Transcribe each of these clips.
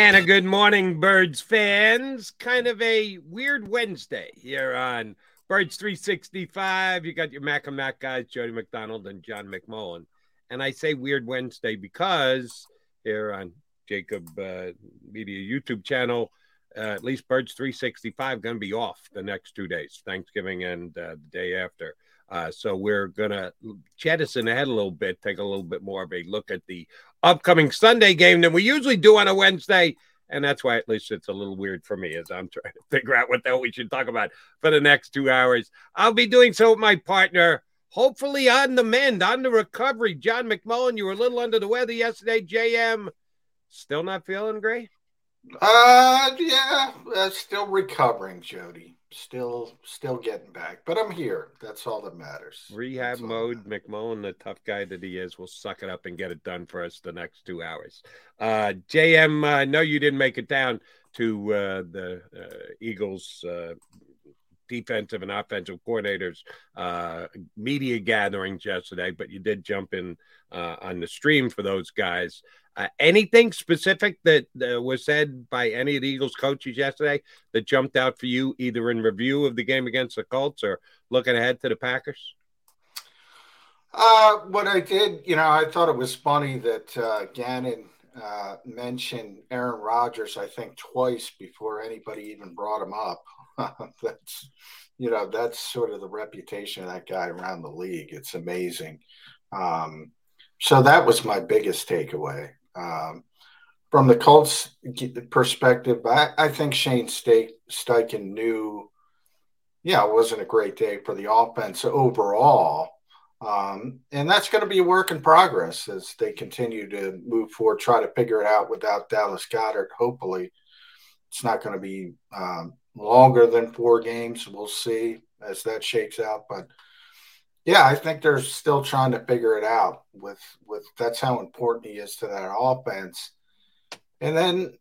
And a good morning, Birds fans. Kind of a weird Wednesday here on Birds 365. You got your Mac and Mac guys, Jody McDonald and John McMullen. And I say weird Wednesday because here on JAKIB uh, Media YouTube channel, uh, at least Birds 365 going to be off the next two days, Thanksgiving and uh, the day after. Uh, so we're going to jettison ahead a little bit, take a little bit more of a look at the upcoming Sunday game than we usually do on a Wednesday. And that's why at least it's a little weird for me as I'm trying to figure out what the hell we should talk about for the next two hours. I'll be doing so with my partner, hopefully on the mend, on the recovery. John McMullen, you were a little under the weather yesterday. JM, still not feeling great? Uh, yeah, uh, still recovering, Jody still still getting back, but I'm here. That's all that matters. Rehab mode. McMullen, the tough guy that he is, will suck it up and get it done for us the next two hours. Uh, JM, I uh, know you didn't make it down to uh, the uh, Eagles. Uh, defensive and offensive coordinators uh, media gatherings yesterday, but you did jump in on the stream for those guys. Uh, anything specific that uh, was said by any of the Eagles coaches yesterday that jumped out for you, either in review of the game against the Colts or looking ahead to the Packers? Uh, what I did, you know, I thought it was funny that uh, Gannon uh, mentioned Aaron Rodgers, I think, twice before anybody even brought him up. that's, you know, that's sort of the reputation of that guy around the league. It's amazing. Um, so that was my biggest takeaway. Um, from the Colts perspective, I, I think Shane Steichen knew, yeah, it wasn't a great day for the offense overall. Um, and that's going to be a work in progress as they continue to move forward, try to figure it out without Dallas Goedert. Hopefully, it's not going to be um, longer than four games. We'll see as that shakes out. But yeah, I think they're still trying to figure it out with with that's how important he is to that offense. And then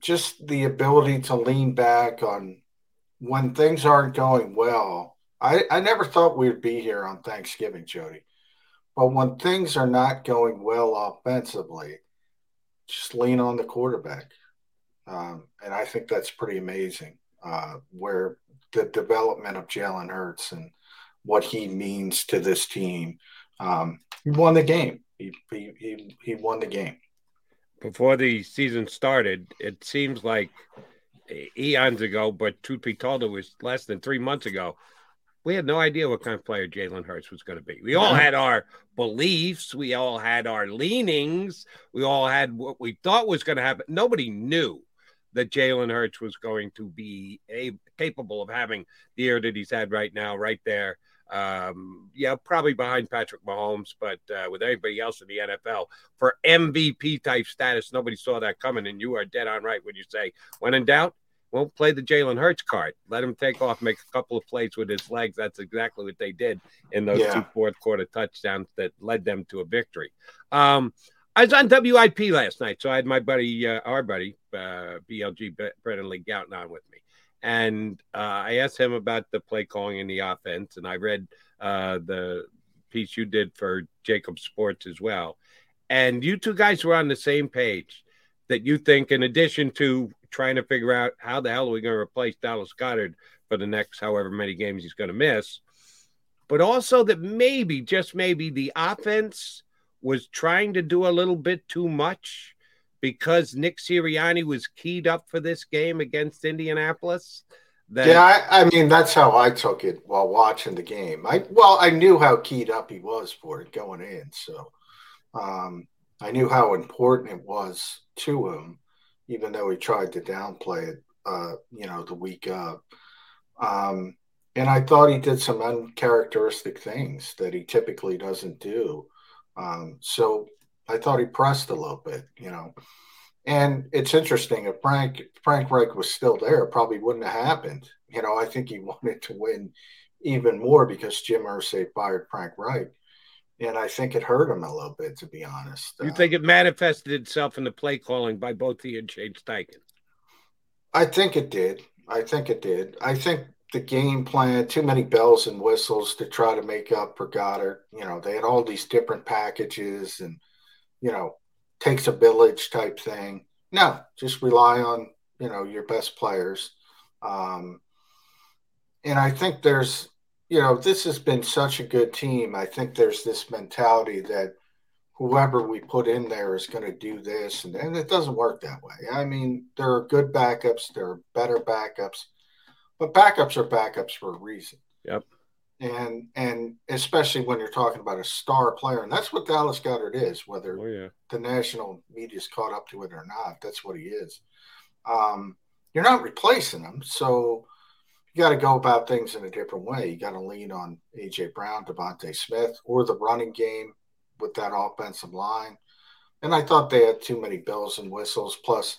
just the ability to lean back on when things aren't going well. I, I never thought we'd be here on Thanksgiving, Jody. But when things are not going well offensively, just lean on the quarterback. Um, and I think that's pretty amazing uh, where the development of Jalen Hurts and what he means to this team. Um, he won the game. He, he, he, he won the game. Before the season started, it seems like eons ago, but truth be told, it was less than three months ago. we had no idea what kind of player Jalen Hurts was going to be. We all had our beliefs, we all had our leanings, we all had what we thought was going to happen. Nobody knew that Jalen Hurts was going to be a, capable of having the year that he's had right now, right there. Um, yeah, probably behind Patrick Mahomes, but uh, with everybody else in the NFL for MVP type status, nobody saw that coming. And you are dead on right when you say, when in doubt, won't play the Jalen Hurts card. Let him take off, make a couple of plays with his legs. That's exactly what they did in those yeah. two fourth quarter touchdowns that led them to a victory. Um, I was on WIP last night, so I had my buddy, uh, our buddy, uh, BLG Brandon Lee Gowton on with me. And uh, I asked him about the play calling in the offense, and I read uh, the piece you did for JAKIB Sports as well. And you two guys were on the same page that you think, in addition to trying to figure out how the hell are we going to replace Dallas Goedert for the next however many games he's going to miss, but also that maybe, just maybe, the offense was trying to do a little bit too much because Nick Sirianni was keyed up for this game against Indianapolis. That... Yeah, I, I, mean that's how I took it while watching the game. I well, I knew how keyed up he was for it going in, so um, I knew how important it was to him, even though he tried to downplay it. Uh, you know, the week up. Um, and I thought he did some uncharacteristic things that he typically doesn't do. Um, so I thought he pressed a little bit, you know. And it's interesting if Frank Frank Reich was still there, it probably wouldn't have happened. You know, I think he wanted to win even more because Jim Irsay fired Frank Reich. And I think it hurt him a little bit, to be honest. You uh, think it manifested itself in the play calling by both he and Shane Steichen? I think it did. I think it did. I think the game plan, too many bells and whistles to try to make up for Goedert. You know, they had all these different packages and, you know, takes a village type thing. No, just rely on, you know, your best players. Um, and I think there's, you know, this has been such a good team. I think there's this mentality that whoever we put in there is going to do this. And, and it doesn't work that way. I mean, there are good backups, there are better backups but backups are backups for a reason. Yep. And and especially when you're talking about a star player, and that's what Dallas Goedert is, whether oh, yeah. the national media's caught up to it or not. That's what he is. Um, you're not replacing him, so you got to go about things in a different way. You got to lean on AJ Brown, DeVonta Smith, or the running game with that offensive line. And I thought they had too many bells and whistles. Plus,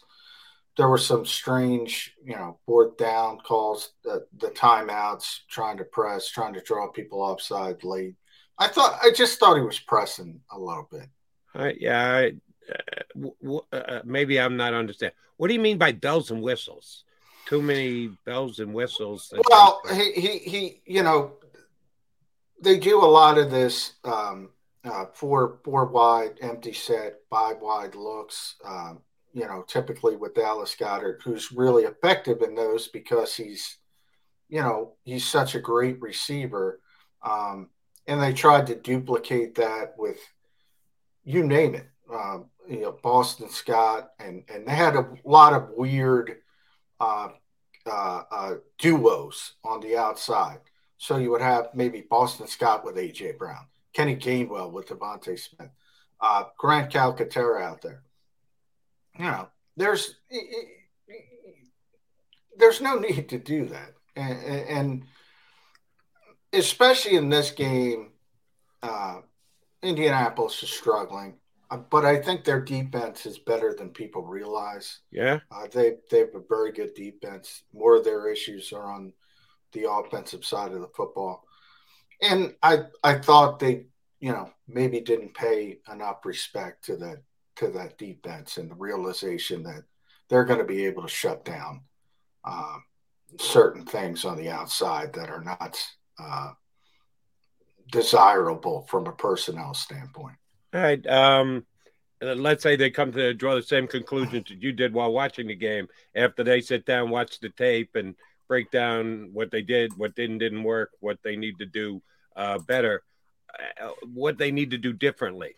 there were some strange, you know, fourth down calls, the, the timeouts, trying to press, trying to draw people offside late. I thought, I just thought he was pressing a little bit. Uh, yeah, I, uh, w- uh, maybe I'm not understanding. What do you mean by bells and whistles? Too many bells and whistles. Well, he, he, he, you know, they do a lot of this um, uh, four, four wide, empty set, five wide looks. Um, you know, typically with Dallas Goedert, who's really effective in those because he's, you know, he's such a great receiver. Um, and they tried to duplicate that with you name it, um, you know, Boston Scott, and and they had a lot of weird uh, uh, uh, duos on the outside. So you would have maybe Boston Scott with AJ Brown, Kenny Gainwell with DeVonta Smith, uh, Grant Calcaterra out there you know, there's there's no need to do that, and, and especially in this game, uh, Indianapolis is struggling, uh, but I think their defense is better than people realize. Yeah, uh, they they have a very good defense. More of their issues are on the offensive side of the football, and I I thought they you know maybe didn't pay enough respect to that to that defense and the realization that they're going to be able to shut down uh, certain things on the outside that are not uh, desirable from a personnel standpoint. All right. Um, let's say they come to draw the same conclusions that you did while watching the game after they sit down, watch the tape, and break down what they did, what didn't didn't work, what they need to do uh, better, uh, what they need to do differently.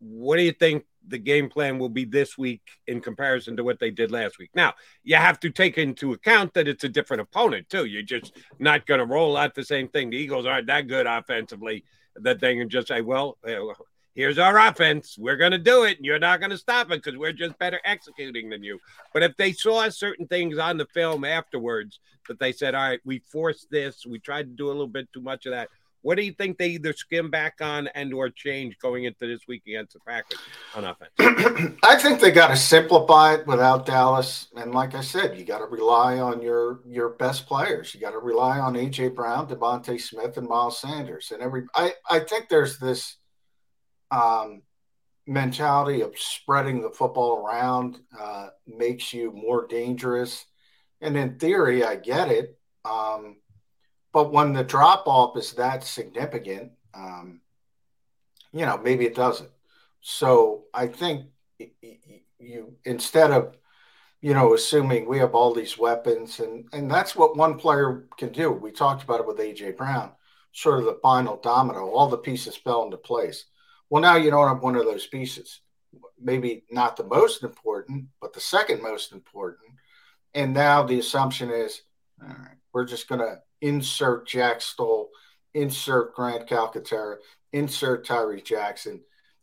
What do you think the game plan will be this week in comparison to what they did last week. Now, you have to take into account that it's a different opponent, too. You're just not going to roll out the same thing. The Eagles aren't that good offensively that they can just say, well, eh, here's our offense. We're going to do it. And you're not going to stop it because we're just better executing than you. But if they saw certain things on the film afterwards that they said, all right, we forced this, we tried to do a little bit too much of that, what do you think they either skim back on and or change going into this week against the Packers on offense? I think they got to simplify it without Dallas, and like I said, you got to rely on your your best players. You got to rely on AJ Brown, DeVonta Smith, and Miles Sanders, and every. I I think there's this um, mentality of spreading the football around uh, makes you more dangerous, and in theory, I get it. Um, but when the drop off is that significant, um, you know, maybe it doesn't. So I think you instead of you know assuming we have all these weapons and and that's what one player can do. We talked about it with AJ Brown, sort of the final domino. All the pieces fell into place. Well, now you don't have one of those pieces. Maybe not the most important, but the second most important. And now the assumption is, all right, we're just going to insert Jack Stoll, insert Grant Calcaterra, insert Tyree Jackson.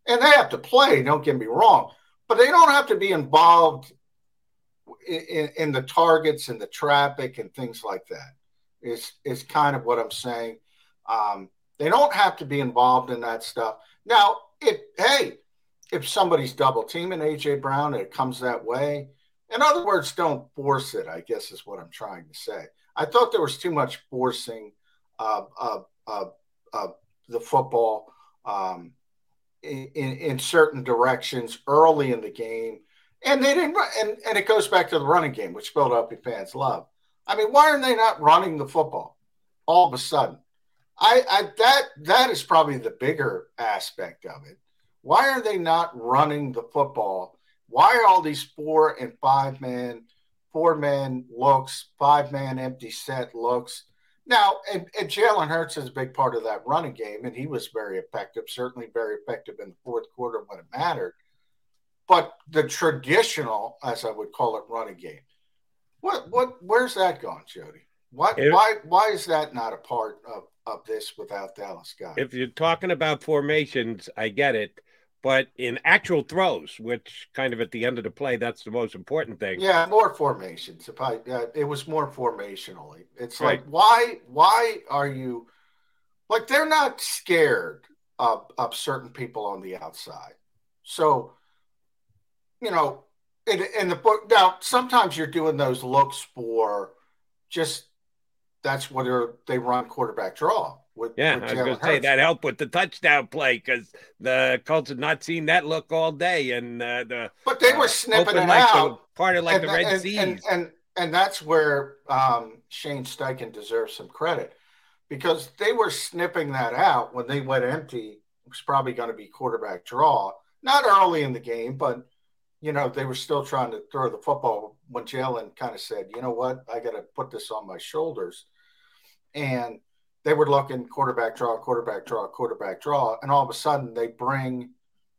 And they have to play, don't get me wrong, but they don't have to be involved in, in, the targets and the traffic and things like that. Is is kind of what I'm saying. Um, they don't have to be involved in that stuff. Now, if hey, if somebody's double teaming AJ Brown and it comes that way, in other words, don't force it. I guess is what I'm trying to say. I thought there was too much forcing of, the football um, in, in certain directions early in the game. And they didn't and, and it goes back to the running game, which Philadelphia fans love. I mean, why are they not running the football all of a sudden? I, I that that is probably the bigger aspect of it. Why are they not running the football? Why are all these four and five man four man looks, five man empty set looks. Now, and, and Jalen Hurts is a big part of that running game, and he was very effective, certainly very effective in the fourth quarter when it mattered. But the traditional, as I would call it, running game, what what where's that gone, Jody? Why if, why why is that not a part of, of this without Dallas guy? If you're talking about formations, I get it. But in actual throws, which kind of at the end of the play, that's the most important thing. Yeah, more formations. If I, uh, it was more formationally. It's right. like why why are you like they're not scared of of certain people on the outside. So, you know, in, in the book now, sometimes you're doing those looks for just that's whether they run quarterback draw. With, yeah, with I was going to say that helped with the touchdown play because the Colts had not seen that look all day, and uh, the but they were uh, snipping it like out, the, part of like and, the Red and, Seas, and, and and that's where um, Shane Steichen deserves some credit because they were snipping that out when they went empty. It was probably going to be quarterback draw, not early in the game, but you know they were still trying to throw the football when Jalen kind of said, "You know what? I got to put this on my shoulders," and they were looking quarterback draw, quarterback draw, quarterback draw, and all of a sudden they bring,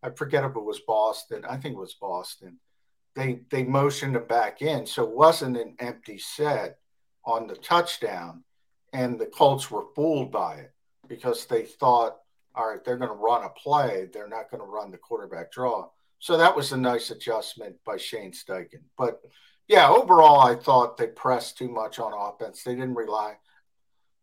I forget if it was Boston, I think it was Boston. They they motioned him back in, so it wasn't an empty set on the touchdown, and the Colts were fooled by it because they thought, all right, they're going to run a play, they're not going to run the quarterback draw. So that was a nice adjustment by Shane Steichen. But yeah, overall, I thought they pressed too much on offense. They didn't rely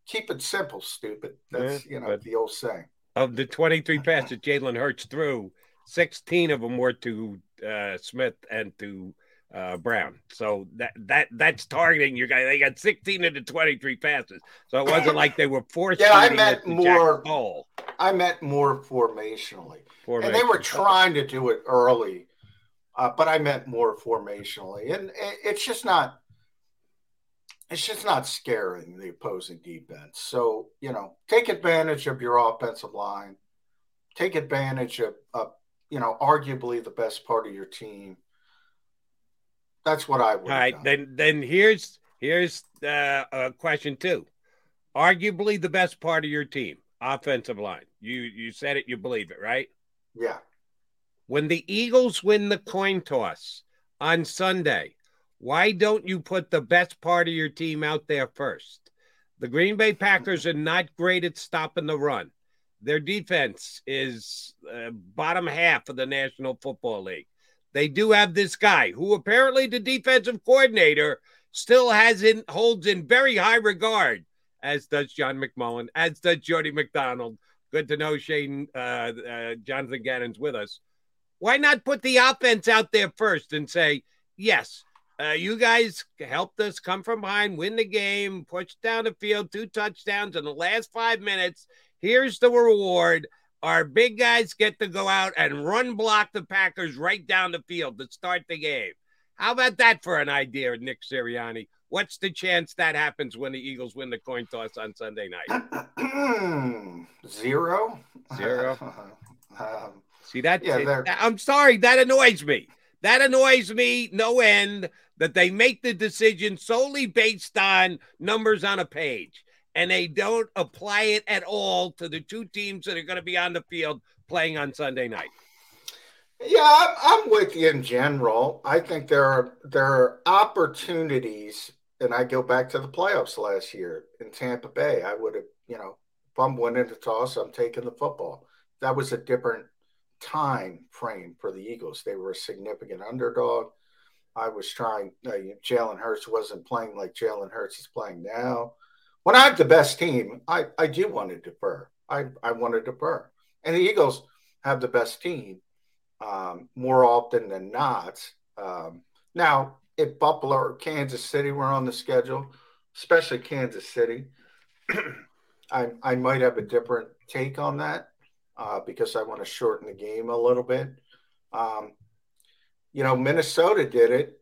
keep it simple, stupid. That's yeah, you know the old saying. Of the 23 passes Jalen Hurts threw, 16 of them were to uh, Smith and to uh, Brown. So that that that's targeting your guy. They got 16 of the 23 passes. So it wasn't like they were forced. yeah, I meant more. I meant more formationally, Formation. and they were trying to do it early, uh, but I meant more formationally, and it's just not it's just not scaring the opposing defense. So, you know, take advantage of your offensive line, take advantage of, of you know, arguably the best part of your team. That's what I would. All right, done. then then here's here's uh, a question two. Arguably the best part of your team, offensive line. You you said it, you believe it, right? Yeah. when the Eagles win the coin toss on Sunday, why don't you put the best part of your team out there first? The Green Bay Packers are not great at stopping the run. Their defense is uh, bottom half of the National Football League. They do have this guy who apparently the defensive coordinator still has in holds in very high regard, as does John McMullen, as does Jody McDonald. Good to know Shane uh, uh, Jonathan Gannon's with us. Why not put the offense out there first and say, yes, uh, you guys helped us come from behind, win the game, push down the field, two touchdowns in the last five minutes. Here's the reward. Our big guys get to go out and run block the Packers right down the field to start the game. How about that for an idea, Nick Sirianni? What's the chance that happens when the Eagles win the coin toss on Sunday night? Zero. Zero. um, See that? Yeah, I'm sorry, that annoys me. That annoys me no end that they make the decision solely based on numbers on a page and they don't apply it at all to the two teams that are going to be on the field playing on Sunday night. Yeah, I'm, with you in general. I think there are there are opportunities, and I go back to the playoffs last year in Tampa Bay. I would have, you know, if I'm winning the toss, I'm taking the football. That was a different time frame for the Eagles. They were a significant underdog. I was trying. Uh, Jalen Hurts wasn't playing like Jalen Hurts is playing now. When I have the best team, I, I do want to defer. I, I want to defer. And the Eagles have the best team um, more often than not. Um, now, if Buffalo or Kansas City were on the schedule, especially Kansas City, I, I might have a different take on that uh, because I want to shorten the game a little bit. Um, you know, Minnesota did it.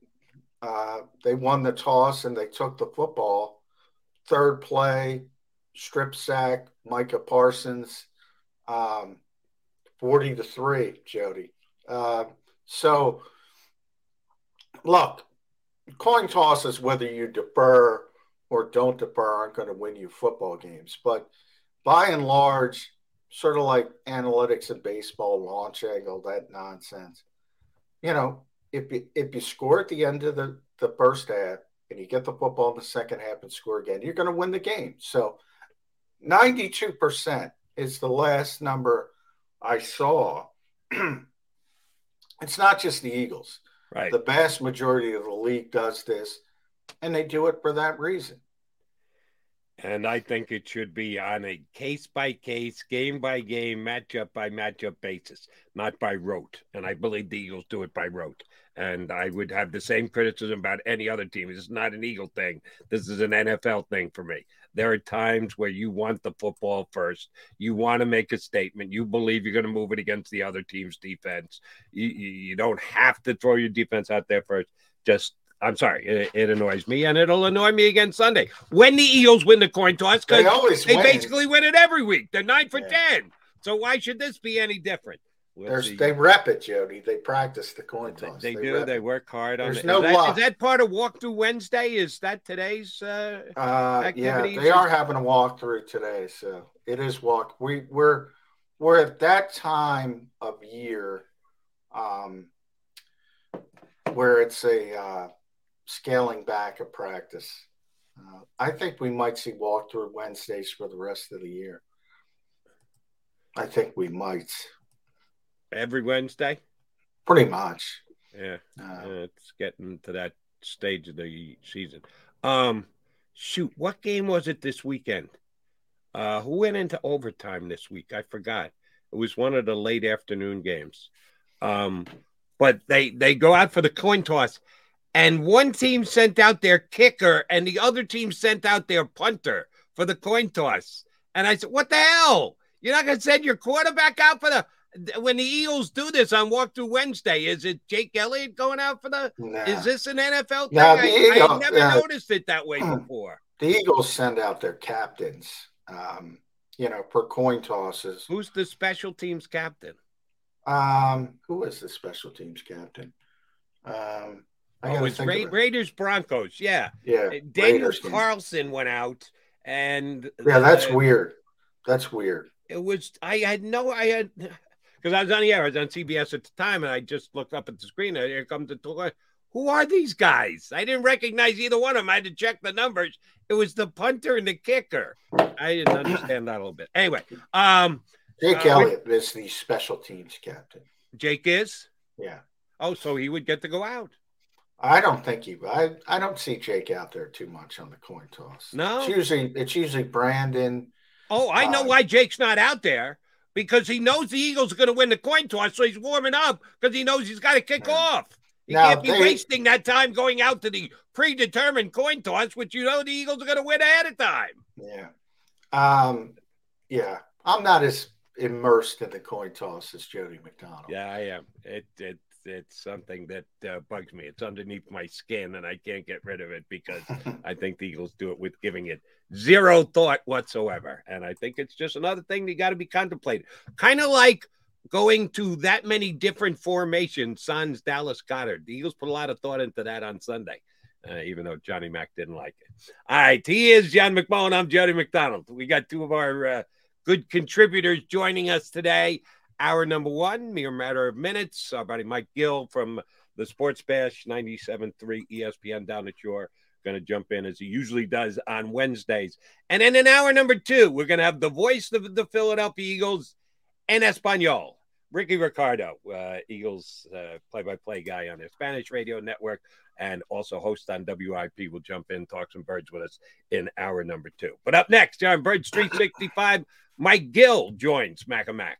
Uh, they won the toss and they took the football. Third play, strip sack, Micah Parsons, um, 40 to 3, Jody. Uh, so, look, coin tosses, whether you defer or don't defer, aren't going to win you football games. But by and large, sort of like analytics in baseball, launch angle, that nonsense. You know, if you if you score at the end of the, the first half and you get the football in the second half and score again, you're going to win the game. So 92% is the last number I saw. it's not just the Eagles. Right. The vast majority of the league does this, and they do it for that reason. And I think it should be on a case by case, game by game, matchup by matchup basis, not by rote. And I believe the Eagles do it by rote. And I would have the same criticism about any other team. This is not an Eagle thing. This is an NFL thing for me. There are times where you want the football first. You want to make a statement. You believe you're going to move it against the other team's defense. You, you don't have to throw your defense out there first. Just I'm sorry, it, it, annoys me, and it'll annoy me again Sunday when the Eagles win the coin toss because they, always they basically win it every week. They're nine for yeah. ten, so why should this be any different? We'll they rep it, Jody. They practice the coin toss. They, they, they do. They work hard on There's it. No is, that, is that part of walkthrough Wednesday? Is that today's uh, uh Yeah, they are having a walkthrough today, so it is walk. We we're we're at that time of year, um, where it's a uh, scaling back a practice. Uh, I think we might see walkthrough Wednesdays for the rest of the year. I think we might. Every Wednesday? Pretty much. Yeah. Uh, it's getting to that stage of the season. Um, shoot, what game was it this weekend? Uh, who went into overtime this week? I forgot. It was one of the late afternoon games. Um, but they they go out for the coin toss and one team sent out their kicker and the other team sent out their punter for the coin toss. And I said, What the hell? You're not going to send your quarterback out for the. When the Eagles do this on Walkthrough Wednesday, is it Jake Elliott going out for the? Nah. Is this an NFL thing? Nah, I, I never noticed it that way before. The Eagles send out their captains, um, you know, for coin tosses. Who's the special teams captain? Um, who is the special teams captain? Um, oh, it's Ra- Raiders Broncos. Yeah. Yeah. Uh, Daniel Raiders Carlson went out and Yeah, that's uh, weird. That's weird. It was I had no I had because I was on the air. I was on CBS at the time, and I just looked up at the screen. And here comes the tour. Who are these guys? I didn't recognize either one of them. I had to check the numbers. It was the punter and the kicker. I didn't understand that a little bit. Anyway, um, Jake Uh, Elliott is the special teams captain. Jake is. Yeah. Oh, so he would get to go out. I don't think he. I I don't see Jake out there too much on the coin toss. No? it's usually it's usually Brandon. Oh, I know Uh, why Jake's not out there because he knows the Eagles are going to win the coin toss, so he's warming up because he knows he's got to kick Yeah. off. He Now, can't be they- wasting that time going out to the predetermined coin toss, which you know the Eagles are going to win ahead of time. Yeah. Um. Yeah, I'm not as immersed in the coin toss as Jody McDonald. Yeah, I am. It it it's something that uh, bugs me. It's underneath my skin, and I can't get rid of it because I think the Eagles do it with giving it zero thought whatsoever. And I think it's just another thing that got to be contemplated. Kind of like going to that many different formations, Suns, Dallas, Goedert. The Eagles put a lot of thought into that on Sunday, uh, even though Johnny Mac didn't like it. All right, he is John McMullen. I'm Jody McDonald. We got two of our uh, good contributors joining us today. Hour number one, mere matter of minutes. Our buddy Mike Gill from the Sports Bash 97.3 ESPN down at Shore going to jump in as he usually does on Wednesdays. And then in hour number two, we're going to have the voice of the Philadelphia Eagles en Espanol, Rickie Ricardo, uh, Eagles play by play guy on their Spanish radio network and also host on WIP. will jump in, talk some birds with us in hour number two. But up next, on Birds 365, Mike Gill joins Mac and Mac.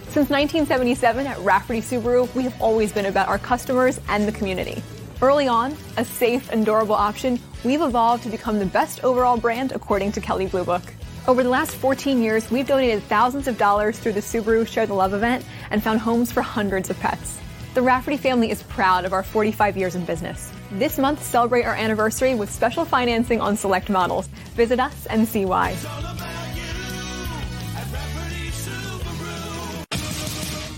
Since 1977 at Rafferty Subaru, we have always been about our customers and the community. Early on, a safe and durable option, we've evolved to become the best overall brand according to Kelley Blue Book. Over the last 14 years, we've donated thousands of dollars through the Subaru Share the Love event and found homes for hundreds of pets. The Rafferty family is proud of our 45 years in business. This month, celebrate our anniversary with special financing on select models. Visit us and see why.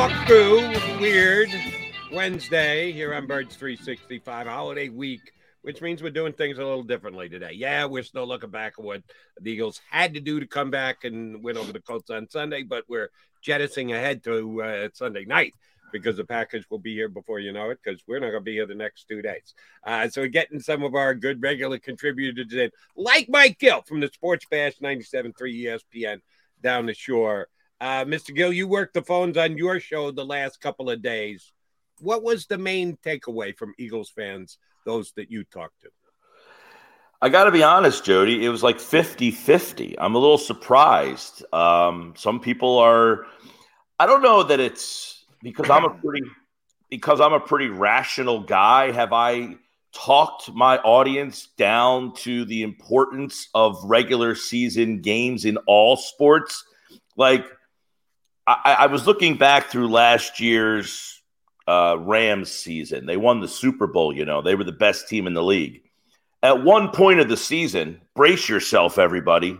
Walkthrough weird Wednesday here on Birds 365, holiday week which means we're doing things a little differently today. Yeah, we're still looking back at what the Eagles had to do to come back and win over the Colts on Sunday, but we're jettisoning ahead to uh, Sunday night because the Packers will be here before you know it because we're not going to be here the next two days. Uh, so we're getting some of our good regular contributors in, like Mike Gill from the Sports Bash 97.3 ESPN down the shore. Uh, Mr. Gill, you worked the phones on your show the last couple of days. What was the main takeaway from Eagles fans, those that you talked to? I got to be honest, Jody, it was like 50 50. I'm a little surprised. Um, some people are, I don't know that it's because I'm a pretty, because I'm a pretty rational guy. Have I talked my audience down to the importance of regular season games in all sports? Like, I, I was looking back through last year's uh, Rams season. They won the Super Bowl, you know, they were the best team in the league. At one point of the season, brace yourself, everybody.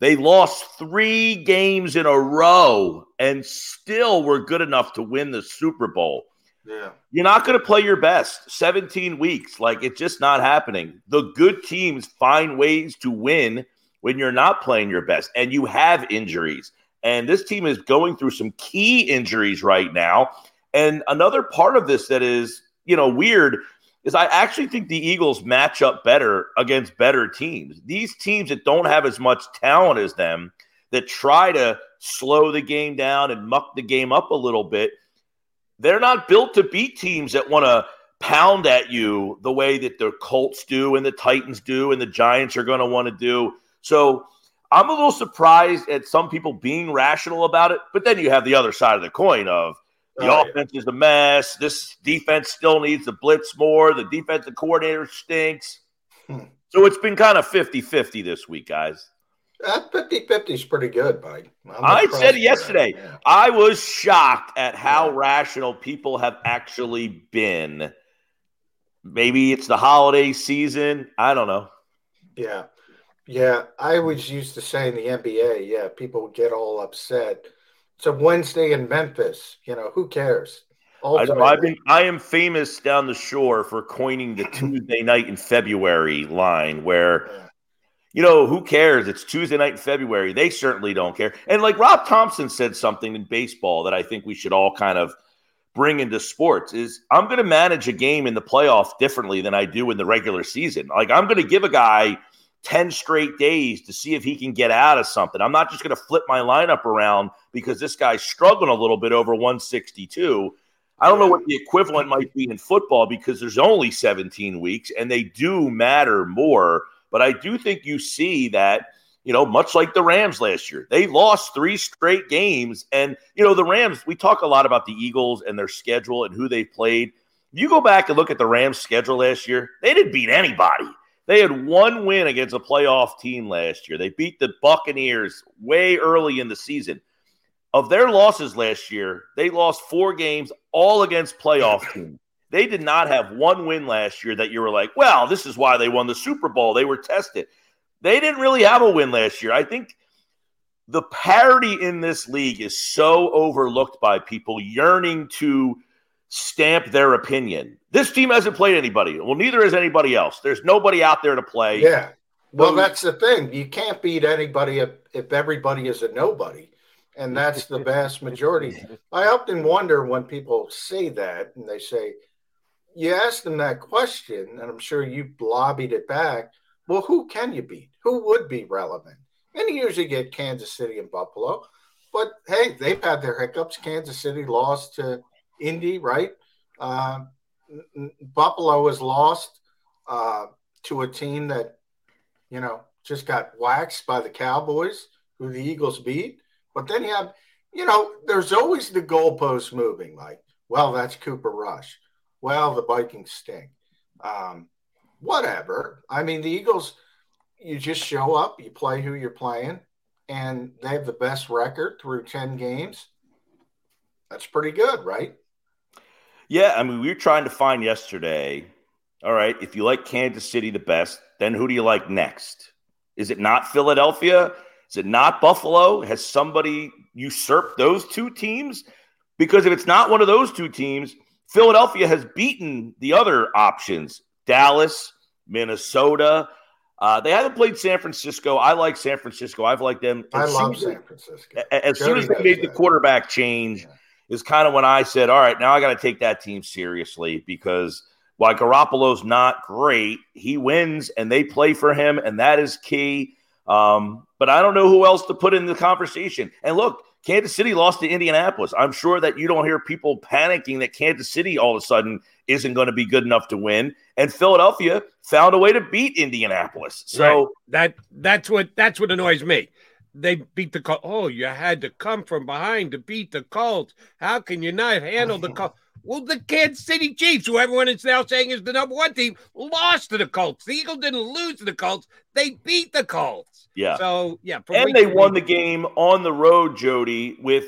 They lost three games in a row and still were good enough to win the Super Bowl. Yeah. You're not going to play your best 17 weeks. Like it's just not happening. The good teams find ways to win when you're not playing your best and you have injuries. And this team is going through some key injuries right now. And another part of this that is, you know, weird is I actually think the Eagles match up better against better teams. These teams that don't have as much talent as them, that try to slow the game down and muck the game up a little bit, they're not built to beat teams that want to pound at you the way that the Colts do and the Titans do and the Giants are going to want to do. So I'm a little surprised at some people being rational about it, but then you have the other side of the coin of the oh, offense yeah. is a mess. This defense still needs to blitz more. The defensive coordinator stinks. Hmm. So it's been kind of 50 50 this week, guys. That 50 50 is pretty good, buddy. I said it yesterday. Yeah. I was shocked at how yeah. rational people have actually been. Maybe it's the holiday season. I don't know. Yeah. Yeah, I was used to saying the NBA. Yeah, people get all upset. It's a Wednesday in Memphis. You know, who cares? I, I've been, I am famous down the shore for coining the Tuesday night in February line where, you know, who cares? It's Tuesday night in February. They certainly don't care. And like Rob Thomson said something in baseball that I think we should all kind of bring into sports is I'm going to manage a game in the playoff differently than I do in the regular season. Like I'm going to give a guy – 10 straight days to see if he can get out of something. I'm not just going to flip my lineup around because this guy's struggling a little bit over 162. I don't know what the equivalent might be in football because there's only 17 weeks and they do matter more. But I do think you see that, you know, much like the Rams last year, they lost three straight games. And, you know, the Rams, we talk a lot about the Eagles and their schedule and who they played. You go back and look at the Rams' schedule last year, they didn't beat anybody. They had one win against a playoff team last year. They beat the Buccaneers way early in the season. Of their losses last year, they lost four games all against playoff teams. They did not have one win last year that you were like, well, this is why they won the Super Bowl. They were tested. They didn't really have a win last year. I think the parity in this league is so overlooked by people yearning to stamp their opinion. This team hasn't played anybody. Well, neither has anybody else. There's nobody out there to play. Yeah. Well, that's the thing. You can't beat anybody if, if everybody is a nobody. And that's the vast majority. I often wonder when people say that and they say, you ask them that question, and I'm sure you lobbied it back. Well, who can you beat? Who would be relevant? And you usually get Kansas City and Buffalo. But hey, they've had their hiccups. Kansas City lost to Indy, right? Uh, Buffalo was lost uh, to a team that, you know, just got waxed by the Cowboys, who the Eagles beat. But then you have, you know, there's always the goalpost moving. Like, well, that's Cooper Rush. Well, the Vikings stink. Um, whatever. I mean, the Eagles, you just show up, you play who you're playing, and they have the best record through 10 games. That's pretty good, right? Yeah, I mean, we were trying to find yesterday. All right, if you like Kansas City the best, then who do you like next? Is it not Philadelphia? Is it not Buffalo? Has somebody usurped those two teams? Because if it's not one of those two teams, Philadelphia has beaten the other options Dallas, Minnesota. Uh, they haven't played San Francisco. I like San Francisco. I've liked them. I love San Francisco. as, as soon as they made the quarterback change, is kind of when I said, "All right, now I got to take that team seriously." Because while Garoppolo's not great, he wins and they play for him, and that is key. Um, but I don't know who else to put in the conversation. And look, Kansas City lost to Indianapolis. I'm sure that you don't hear people panicking that Kansas City all of a sudden isn't going to be good enough to win. And Philadelphia found a way to beat Indianapolis. So Right. that that's what that's what annoys me. They beat the Colts. Oh, you had to come from behind to beat the Colts. How can you not handle the Colts? Well, the Kansas City Chiefs, who everyone is now saying is the number one team, lost to the Colts. The Eagles didn't lose to the Colts; they beat the Colts. yeah. So yeah, and they won the game on the road, Jody. With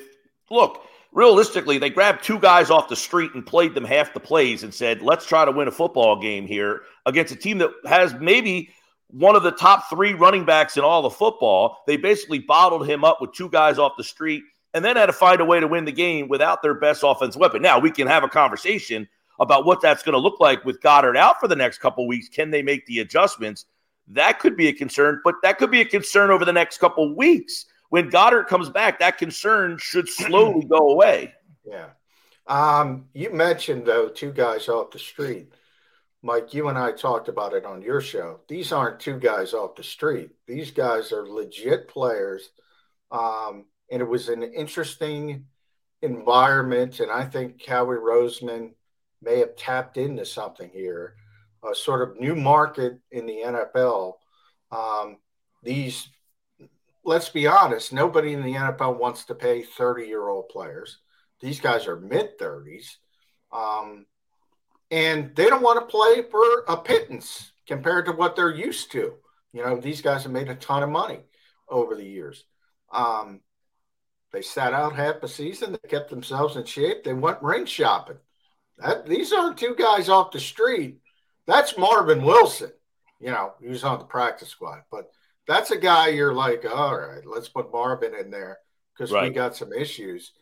look, realistically, they grabbed two guys off the street and played them half the plays and said, "Let's try to win a football game here against a team that has maybe one of the top three running backs in all of football." They basically bottled him up with two guys off the street, and then had to find a way to win the game without their best offensive weapon. Now we can have a conversation about what that's going to look like with Goedert out for the next couple weeks. Can they make the adjustments? That could be a concern, but that could be a concern over the next couple weeks. When Goedert comes back, that concern should slowly go away. Yeah. Um, you mentioned though two guys off the street. Mike, you and I talked about it on your show. These aren't two guys off the street. These guys are legit players. Um, and it was an interesting environment. And I think Howie Roseman may have tapped into something here, a sort of new market in the NFL. Um, these, let's be honest, nobody in the NFL wants to pay 30 year old players. These guys are mid 30s. Um, and they don't want to play for a pittance compared to what they're used to. You know, these guys have made a ton of money over the years. Um, they sat out half a season. They kept themselves in shape. They went ring shopping. That these aren't two guys off the street. That's Marvin Wilson. You know, he was on the practice squad, but that's a guy you're like, all right, let's put Marvin in there because we got some issues.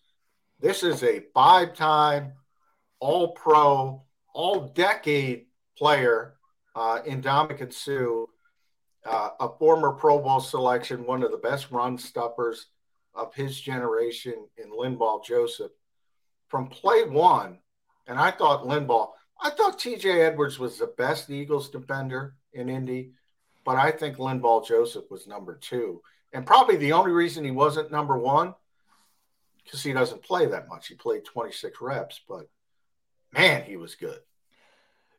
This is a five-time All-Pro, All-Decade player uh, in Ndamukong Suh, uh, a former Pro Bowl selection, one of the best run stuffers of his generation in Linval Joseph. From play one, and I thought Linval, I thought TJ Edwards was the best Eagles defender in Indy, but I think Linval Joseph was number two. And probably the only reason he wasn't number one, because he doesn't play that much. He played 26 reps, but man, he was good.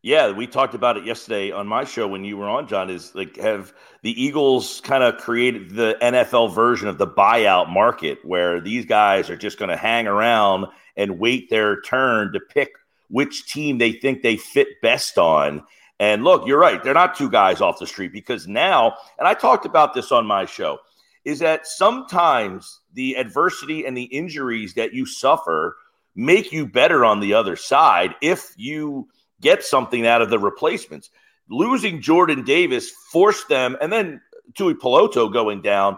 Yeah, we talked about it yesterday on my show when you were on, John. Is like have the Eagles kind of created the NFL version of the buyout market where these guys are just going to hang around and wait their turn to pick which team they think they fit best on. And look, you're right. They're not two guys off the street because now, and I talked about this on my show, is that sometimes the adversity and the injuries that you suffer make you better on the other side if you get something out of the replacements. Losing Jordan Davis forced them, and then Tuipulotu going down.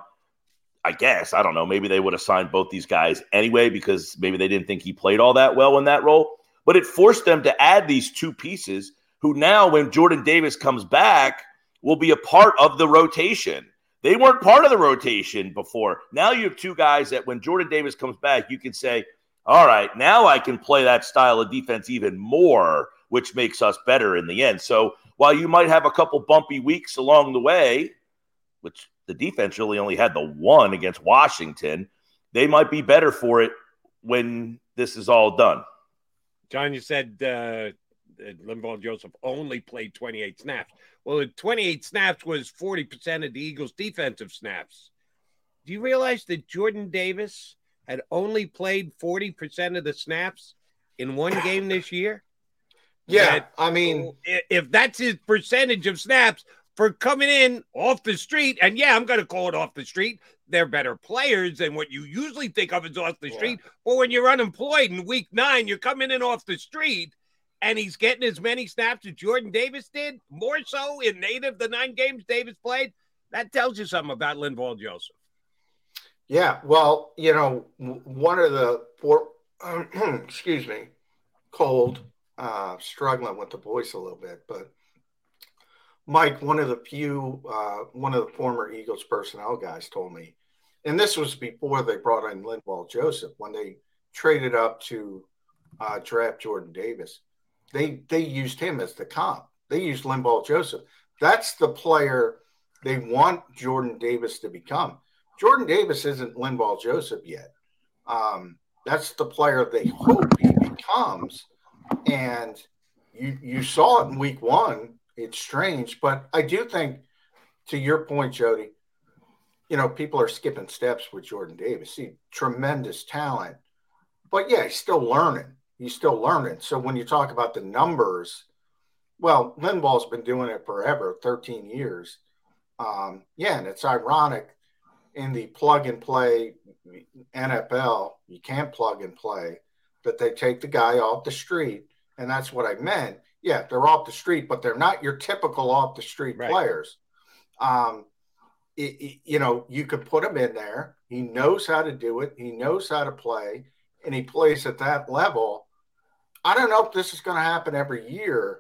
I guess I don't know. Maybe they would have signed both these guys anyway because maybe they didn't think he played all that well in that role. But it forced them to add these two pieces who now, when Jordan Davis comes back, will be a part of the rotation. They weren't part of the rotation before. Now you have two guys that when Jordan Davis comes back, you can say, all right, now I can play that style of defense even more, which makes us better in the end. So while you might have a couple bumpy weeks along the way, which the defense really only had the one against Washington, they might be better for it when this is all done. John, you said uh, Linval Joseph only played 28 snaps. Well, the 28 snaps was 40% of the Eagles' defensive snaps. Do you realize that Jordan Davis had only played 40% of the snaps in one game this year? Yeah, That- I mean, oh, if that's his percentage of snaps for coming in off the street, and yeah, I'm going to call it off the street. They're better players than what you usually think of as off the street. But when you're unemployed in week nine, you're coming in off the street, and he's getting as many snaps as Jordan Davis did, more so in native the nine games Davis played. That tells you something about Linval Joseph. Yeah, well, you know, one of the four, excuse me, cold, uh, struggling with the voice a little bit, but Mike, one of the few, uh, one of the former Eagles personnel guys told me, and this was before they brought in Linval Joseph when they traded up to uh, draft Jordan Davis. They they used him as the comp. They used Linval Joseph. That's the player they want Jordan Davis to become. Jordan Davis isn't Linval Joseph yet. Um, that's the player they hope he becomes. And you you saw it in week one. It's strange, but I do think, to your point, Jody, you know, people are skipping steps with Jordan Davis. See, tremendous talent, but yeah, he's still learning. He's still learning. So when you talk about the numbers, well, Linval's been doing it forever, 13 years. Um, yeah, and it's ironic in the plug and play NFL, you can't plug and play, that they take the guy off the street. And that's what I meant. Yeah, they're off the street, but they're not your typical off the street right. players. Um, it, it, you know, you could put him in there. He knows how to do it, he knows how to play, and he plays at that level. I don't know if this is going to happen every year,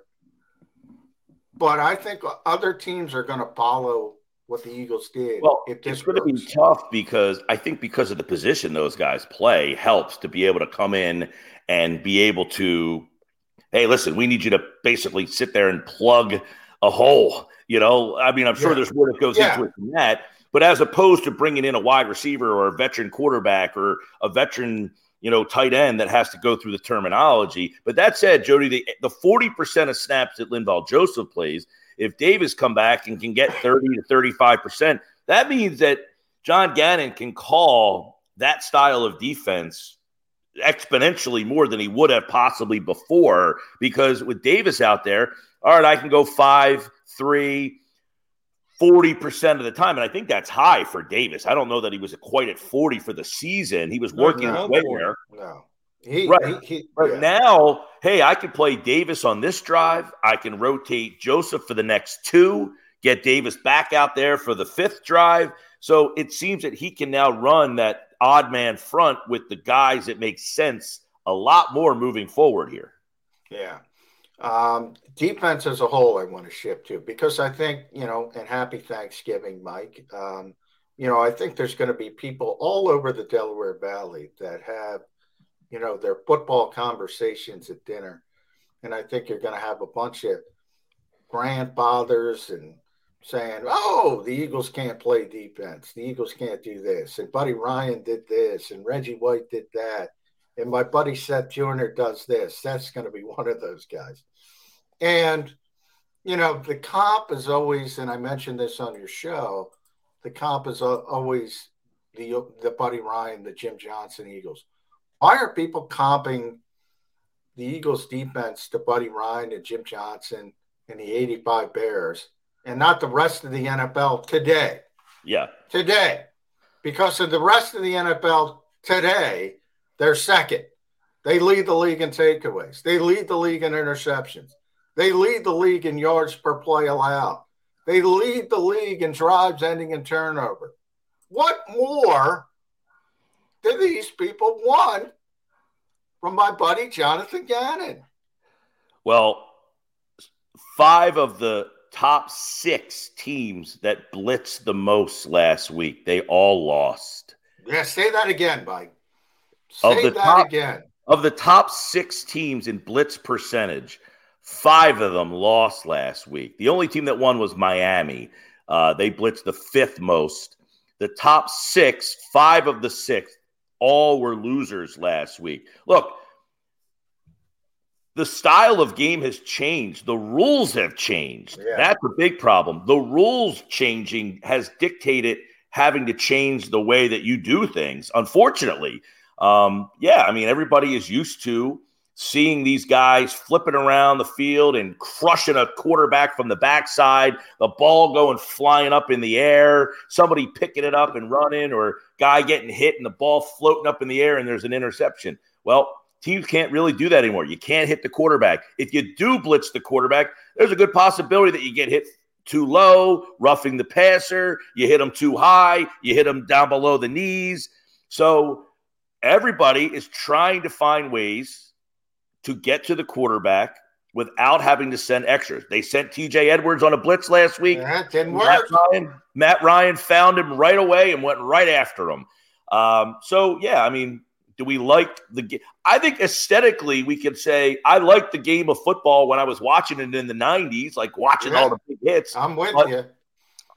but I think other teams are going to follow what the Eagles did. Well, it's going to be tough because I think because of the position those guys play helps to be able to come in and be able to, hey, listen, we need you to basically sit there and plug a hole. You know, I mean, I'm sure yeah. there's more that goes yeah. into it than that. But as opposed to bringing in a wide receiver or a veteran quarterback or a veteran, you know, tight end that has to go through the terminology. But that said, Jody, the, the 40% of snaps that Linval Joseph plays – if Davis come back and can get 30 to 35%, that means that John Gannon can call that style of defense exponentially more than he would have possibly before because with Davis out there, all right, I can go five, three, 40% of the time. And I think that's high for Davis. I don't know that he was quite at 40 for the season. He was working no, his way there. No. He, right. He, he, right. Yeah. Now, hey, I can play Davis on this drive. I can rotate Joseph for the next two, get Davis back out there for the fifth drive. So it seems that he can now run that odd man front with the guys that make sense a lot more moving forward here. Yeah. Um, defense as a whole, I want to shift to because I think, you know, and happy Thanksgiving, Mike. Um, you know, I think there's going to be people all over the Delaware Valley that have you know, their football conversations at dinner. And I think you're going to have a bunch of grandfathers and saying, oh, the Eagles can't play defense. The Eagles can't do this. And Buddy Ryan did this. And Reggie White did that. And my buddy Seth Joyner does this. That's going to be one of those guys. And, you know, the comp is always, and I mentioned this on your show, the comp is always the, the Buddy Ryan, the Jim Johnson Eagles. Why are people comping the Eagles defense to Buddy Ryan and Jim Johnson and the 85 Bears and not the rest of the NFL today? Yeah. Today. Because of the rest of the NFL today, they're second. They lead the league in takeaways. They lead the league in interceptions. They lead the league in yards per play allowed. They lead the league in drives ending in turnover. What more these people want from my buddy Jonathan Gannon? Well, five of the top six teams that blitzed the most last week, they all lost. Yeah, say that again, Mike. Say of the that top, again. Of the top six teams in blitz percentage, five of them lost last week. The only team that won was Miami. Uh, they blitzed the fifth most. The top six, five of the six, all were losers last week. Look, the style of game has changed. The rules have changed. Yeah. That's a big problem. The rules changing has dictated having to change the way that you do things. Unfortunately, um, yeah, I mean, everybody is used to seeing these guys flipping around the field and crushing a quarterback from the backside, the ball going flying up in the air, somebody picking it up and running, or guy getting hit and the ball floating up in the air and there's an interception. Well, teams can't really do that anymore. You can't hit the quarterback. If you do blitz the quarterback, there's a good possibility that you get hit too low, roughing the passer, you hit them too high, you hit them down below the knees. So everybody is trying to find ways to get to the quarterback without having to send extras. They sent TJ Edwards on a blitz last week. That didn't Matt work. Ryan, Matt Ryan found him right away and went right after him. Um, so yeah, I mean, do we like the game? I think aesthetically, we could say I liked the game of football when I was watching it in the '90s, like watching Yeah. all the big hits. I'm with But- you.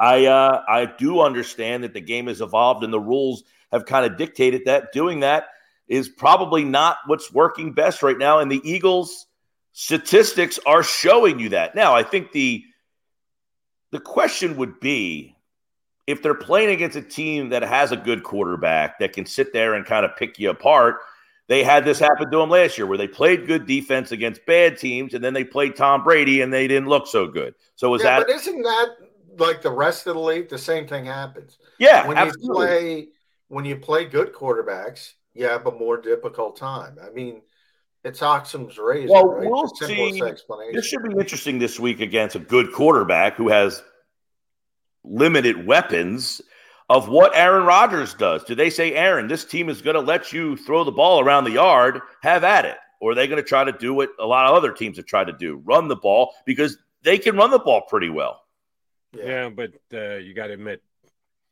I uh, I do understand that the game has evolved and the rules have kind of dictated that. Doing that is probably not what's working best right now, and the Eagles' statistics are showing you that. Now, I think the the question would be if they're playing against a team that has a good quarterback that can sit there and kind of pick you apart. They had this happen to them last year where they played good defense against bad teams and then they played Tom Brady and they didn't look so good. So is yeah, that but isn't that like the rest of the league? The same thing happens. Yeah, when absolutely. you play when you play good quarterbacks, you have a more difficult time. I mean, it's Occam's razor. Well, right? we'll The see. explanation. This should be interesting this week against a good quarterback who has limited weapons of what Aaron Rodgers does. Do they say, Aaron, this team is going to let you throw the ball around the yard, have at it? Or are they going to try to do what a lot of other teams have tried to do, run the ball because they can run the ball pretty well? Yeah, but uh, you got to admit,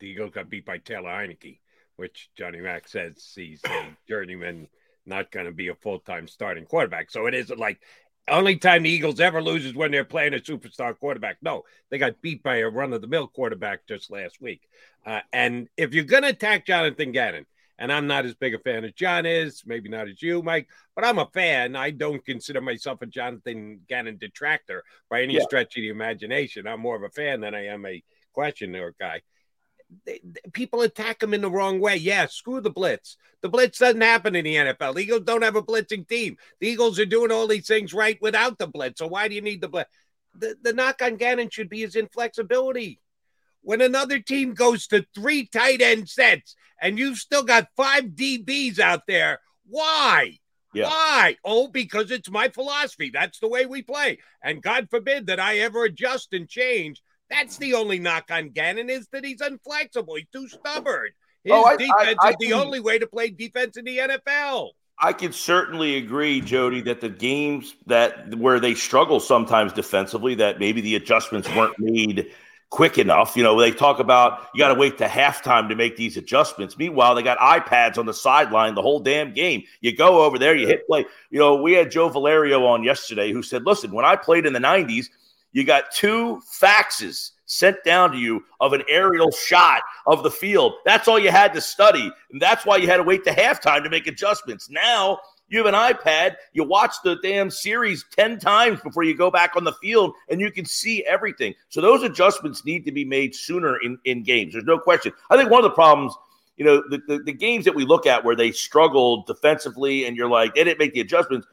the Eagles got beat by Taylor Heinicke, which Johnny Mack says he's a journeyman, not going to be a full time starting quarterback. So it isn't like only time the Eagles ever lose is when they're playing a superstar quarterback. No, they got beat by a run of the mill quarterback just last week. Uh, and if you're going to attack Jonathan Gannon, and I'm not as big a fan as John is, maybe not as you, Mike, but I'm a fan. I don't consider myself a Jonathan Gannon detractor by any Yeah. stretch of the imagination. I'm more of a fan than I am a questioner guy. They, people attack him in the wrong way. Yeah, screw the blitz. The blitz doesn't happen in the NFL. The Eagles don't have a blitzing team. The Eagles are doing all these things right without the blitz. So why do you need the blitz? The, the knock on Gannon should be his inflexibility. When another team goes to three tight end sets and you've still got five DBs out there, why? Yeah. Why? Oh, because it's my philosophy. That's the way we play. And God forbid that I ever adjust and change. That's the only knock on Gannon is that he's inflexible. He's too stubborn. His Oh, I- I- defense I is the only way to play defense in the NFL. I can certainly agree, Jody, that the games that where they struggle sometimes defensively, that maybe the adjustments weren't made quick enough. You know, they talk about you got to wait to halftime to make these adjustments. Meanwhile, they got iPads on the sideline the whole damn game. You go over there, you hit play. You know, we had Joe Valerio on yesterday who said, "Listen, when I played in the '90s, you got two faxes." Sent down to you of an aerial shot of the field. That's all you had to study. And that's why you had to wait to halftime to make adjustments. Now you have an iPad, you watch the damn series 10 times before you go back on the field, and you can see everything. So those adjustments need to be made sooner in, in games. There's no question. I think one of the problems, you know, the, the, the games that we look at where they struggled defensively and you're like, they didn't make the adjustments.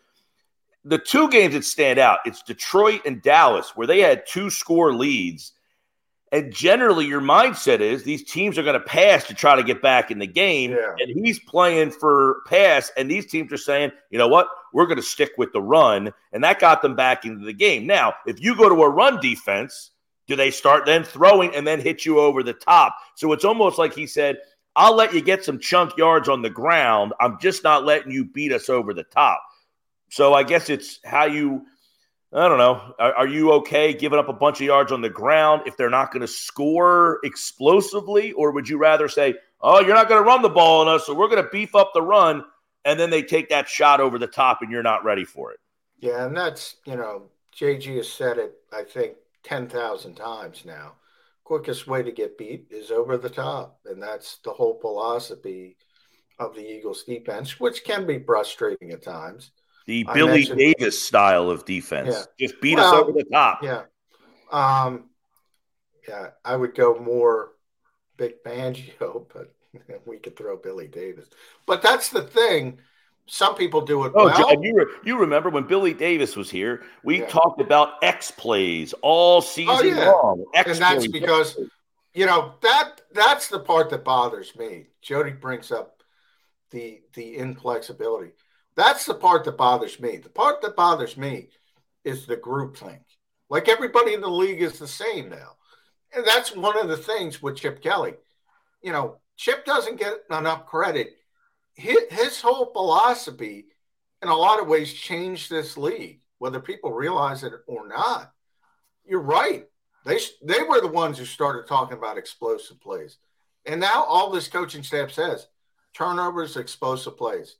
The two games that stand out, it's Detroit and Dallas, where they had two score leads. And generally, your mindset is these teams are going to pass to try to get back in the game. Yeah. And he's playing for pass. And these teams are saying, you know what? We're going to stick with the run. And that got them back into the game. Now, if you go to a run defense, do they start then throwing and then hit you over the top? So it's almost like he said, I'll let you get some chunk yards on the ground. I'm just not letting you beat us over the top. So I guess it's how you I don't know. Are, are, you okay giving up a bunch of yards on the ground if they're not going to score explosively? Or would you rather say, oh, you're not going to run the ball on us, so we're going to beef up the run, and then they take that shot over the top and you're not ready for it? Yeah, and that's, you know, JG has said it, I think, 10,000 times now. Quickest way to get beat is over the top. And that's the whole philosophy of the Eagles defense, which can be frustrating at times. The Billy Davis style of defense. Yeah. Just beat well, us over the top. Yeah. Um, yeah, I would go more Vic Fangio, but we could throw Billy Davis. But that's the thing. Some people do it oh, well. John, you, re- you remember when Billy Davis was here, we yeah. talked about X plays all season oh, yeah. long. X and that's because, you know, that that's the part that bothers me. Jody brings up the the inflexibility. That's the part that bothers me. The part that bothers me is the group thing. Like everybody in the league is the same now. And that's one of the things with Chip Kelly. You know, Chip doesn't get enough credit. His, his whole philosophy, in a lot of ways, changed this league whether people realize it or not. You're right. They they were the ones who started talking about explosive plays, and now all this coaching staff says turnovers, explosive plays.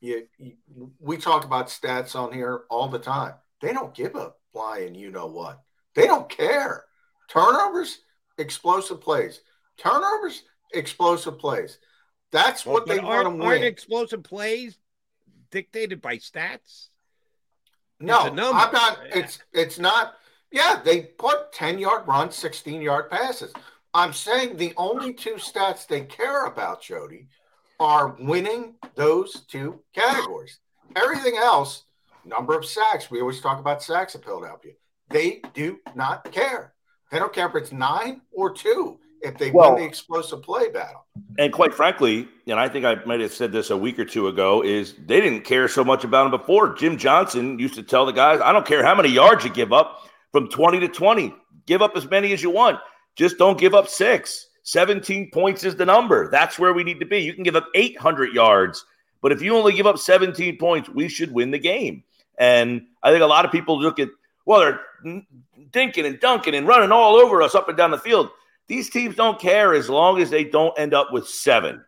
You, you, we talk about stats on here all the time. They don't give a flying you know what. They don't care. Turnovers, explosive plays. Turnovers, explosive plays. That's what they want to win. Aren't explosive plays dictated by stats? No, I'm not. It's it's not. Yeah, they put ten yard runs, sixteen yard passes. I'm saying the only two stats they care about, Jody, are winning those two categories. Everything else, number of sacks. We always talk about sacks in Philadelphia. They do not care. They don't care if it's nine or two if they well, win the explosive play battle. And quite frankly, and I think I might have said this a week or two ago, is they didn't care so much about him before. Jim Johnson used to tell the guys, I don't care how many yards you give up from 20 to 20, give up as many as you want. Just don't give up six. 17 points is the number. That's where we need to be. You can give up 800 yards, but if you only give up 17 points, we should win the game. And I think a lot of people look at, well, they're dinking and dunking and running all over us up and down the field. These teams don't care as long as they don't end up with seven.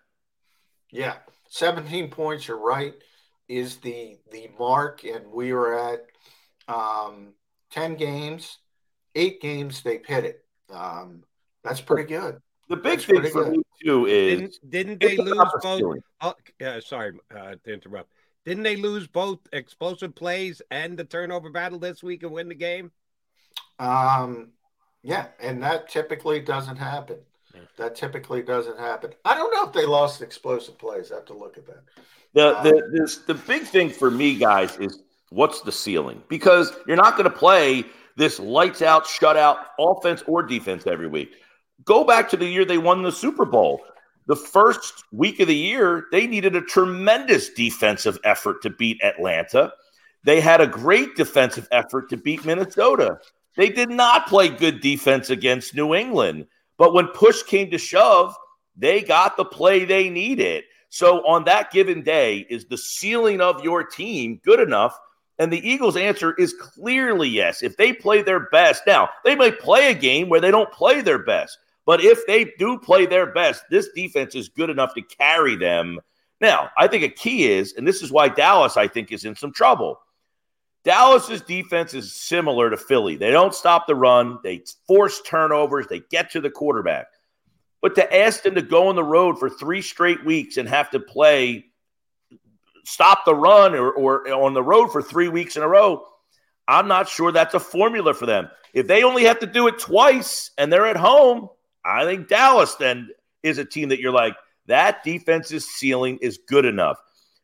Yeah, 17 points, you're right, is the the mark. And we were at um, 10 games, eight games, they hit it. Um, that's pretty good. The big thing for me too is didn't, didn't they lose both? Oh, yeah, sorry uh, to interrupt. Didn't they lose both explosive plays and the turnover battle this week and win the game? Um, yeah, and that typically doesn't happen. That typically doesn't happen. I don't know if they lost explosive plays. I have to look at that. The um, the this, the big thing for me, guys, is what's the ceiling? Because you're not going to play this lights out, shutout offense or defense every week. Go back to the year they won the Super Bowl. The first week of the year, they needed a tremendous defensive effort to beat Atlanta. They had a great defensive effort to beat Minnesota. They did not play good defense against New England. But when push came to shove, they got the play they needed. So on that given day, is the ceiling of your team good enough? And the Eagles' answer is clearly yes. If they play their best, now they may play a game where they don't play their best. But if they do play their best, this defense is good enough to carry them. Now, I think a key is, and this is why Dallas, I think, is in some trouble. Dallas's defense is similar to Philly. They don't stop the run, they force turnovers, they get to the quarterback. But to ask them to go on the road for three straight weeks and have to play stop the run or, or on the road for three weeks in a row, I'm not sure that's a formula for them. If they only have to do it twice and they're at home, I think Dallas then is a team that you're like, that defense's ceiling is good enough.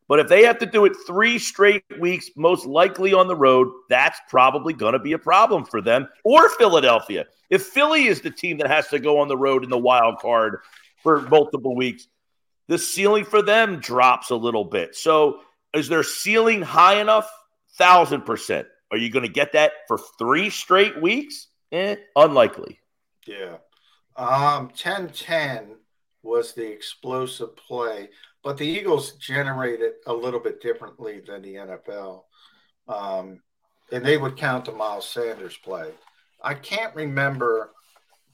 But if they have to do it three straight weeks, most likely on the road, that's probably going to be a problem for them or Philadelphia. If Philly is the team that has to go on the road in the wild card for multiple weeks, the ceiling for them drops a little bit. So is their ceiling high enough? Thousand percent. Are you going to get that for three straight weeks? Eh, unlikely. Yeah. Um, 10 10 was the explosive play, but the Eagles generated a little bit differently than the NFL. Um, and they would count the Miles Sanders play. I can't remember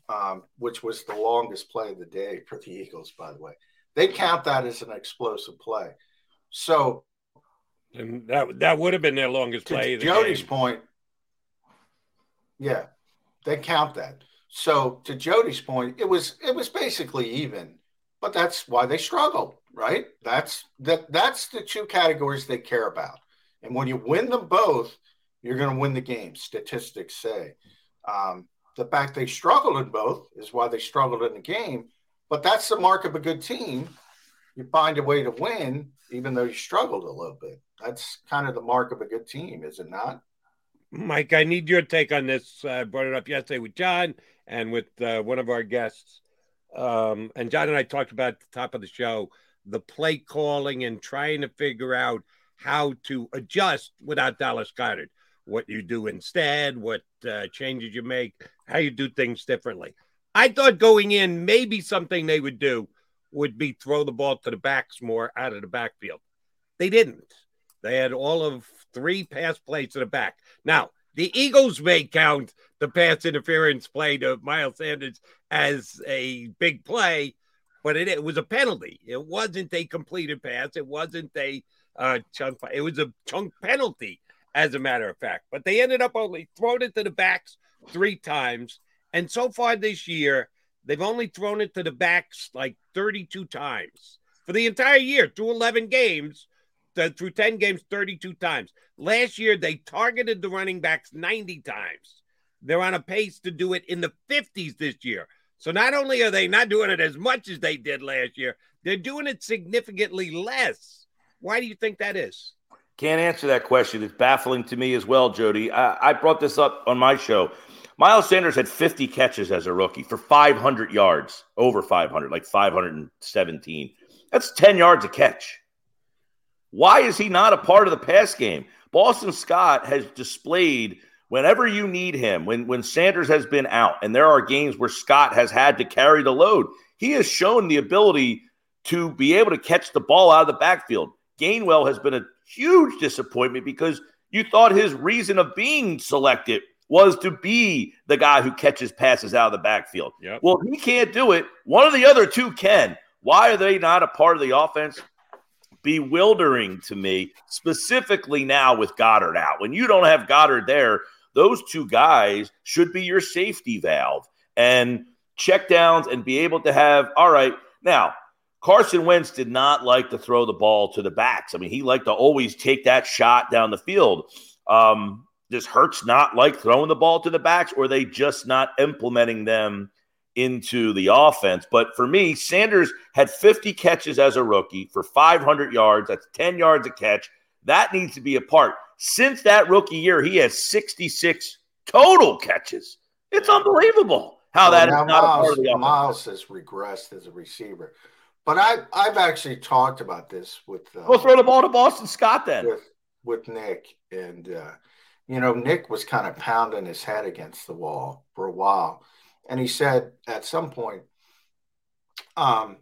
um, which was the longest play of the day for the Eagles, by the way. They count that as an explosive play. So, and that that would have been their longest play. To Jody's game. point, yeah, they count that. So to Jody's point, it was it was basically even, but that's why they struggled, right? That's that that's the two categories they care about. And when you win them both, you're going to win the game. Statistics say. Um, the fact they struggled in both is why they struggled in the game. But that's the mark of a good team. You find a way to win, even though you struggled a little bit. That's kind of the mark of a good team, is it not? Mike, I need your take on this. I brought it up yesterday with John and with uh, one of our guests. Um, and John and I talked about the top of the show the play calling and trying to figure out how to adjust without Dallas Goedert. What you do instead, what uh, changes you make, how you do things differently. I thought going in, maybe something they would do would be throw the ball to the backs more out of the backfield. They didn't. They had all of three pass plays to the back. Now, the Eagles may count the pass interference play to Miles Sanders as a big play, but it, it was a penalty. It wasn't a completed pass. It wasn't a uh, chunk. It was a chunk penalty, as a matter of fact. But they ended up only throwing it to the backs three times. And so far this year, they've only thrown it to the backs like 32 times for the entire year through 11 games. Through 10 games, 32 times. Last year, they targeted the running backs 90 times. They're on a pace to do it in the 50s this year. So not only are they not doing it as much as they did last year, they're doing it significantly less. Why do you think that is? Can't answer that question. It's baffling to me as well, Jody. I, I brought this up on my show. Miles Sanders had 50 catches as a rookie for 500 yards, over 500, like 517. That's 10 yards a catch. Why is he not a part of the pass game? Boston Scott has displayed whenever you need him, when, when Sanders has been out, and there are games where Scott has had to carry the load, he has shown the ability to be able to catch the ball out of the backfield. Gainwell has been a huge disappointment because you thought his reason of being selected was to be the guy who catches passes out of the backfield. Yep. Well, he can't do it. One of the other two can. Why are they not a part of the offense? Bewildering to me, specifically now with Goedert out. When you don't have Goedert there, those two guys should be your safety valve and check downs and be able to have, all right, now Carson Wentz did not like to throw the ball to the backs. I mean, he liked to always take that shot down the field. Um, does Hurts not like throwing the ball to the backs, or they just not implementing them into the offense? But for me, Sanders had 50 catches as a rookie for 500 yards. That's 10 yards a catch. That needs to be a part. Since that rookie year, he has 66 total catches. It's unbelievable how well, that is not Miles, a part of the offense. Miles has regressed as a receiver. But I, I've actually talked about this with. Uh, we'll throw the ball to Boston Scott then. With, with Nick. And, uh, you know, Nick was kind of pounding his head against the wall for a while. And he said at some point, um,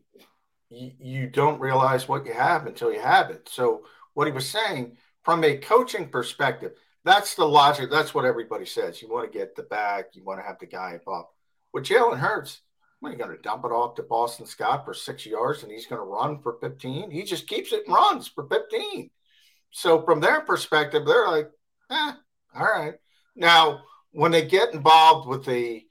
you, you don't realize what you have until you have it. So, what he was saying from a coaching perspective, that's the logic. That's what everybody says. You want to get the back, you want to have the guy above. With Jalen Hurts, are you going to dump it off to Boston Scott for six yards and he's going to run for 15? He just keeps it and runs for 15. So, from their perspective, they're like, eh, all right. Now, when they get involved with the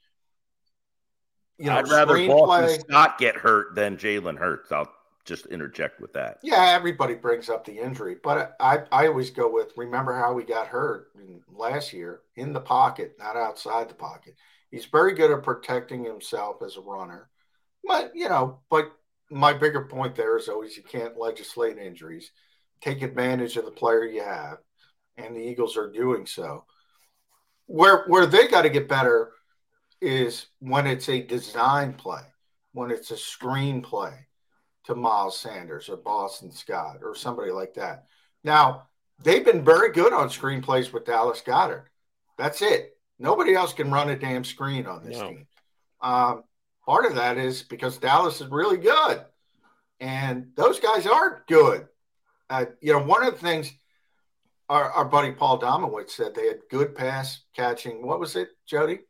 you know, I'd rather Boston Scott get hurt than Jalen Hurts. I'll just interject with that. Yeah, everybody brings up the injury, but I, I always go with remember how he got hurt last year in the pocket, not outside the pocket. He's very good at protecting himself as a runner. But, you know, but my bigger point there is always you can't legislate injuries. Take advantage of the player you have, and the Eagles are doing so. Where where they got to get better is when it's a design play, when it's a screen play to Miles Sanders or Boston Scott or somebody like that. Now, they've been very good on screenplays with Dallas Goedert. That's it. Nobody else can run a damn screen on this no. team. Um, part of that is because Dallas is really good, and those guys aren't good. Uh, you know, one of the things our, our buddy Paul Domowitch said they had good pass catching. What was it, Jody?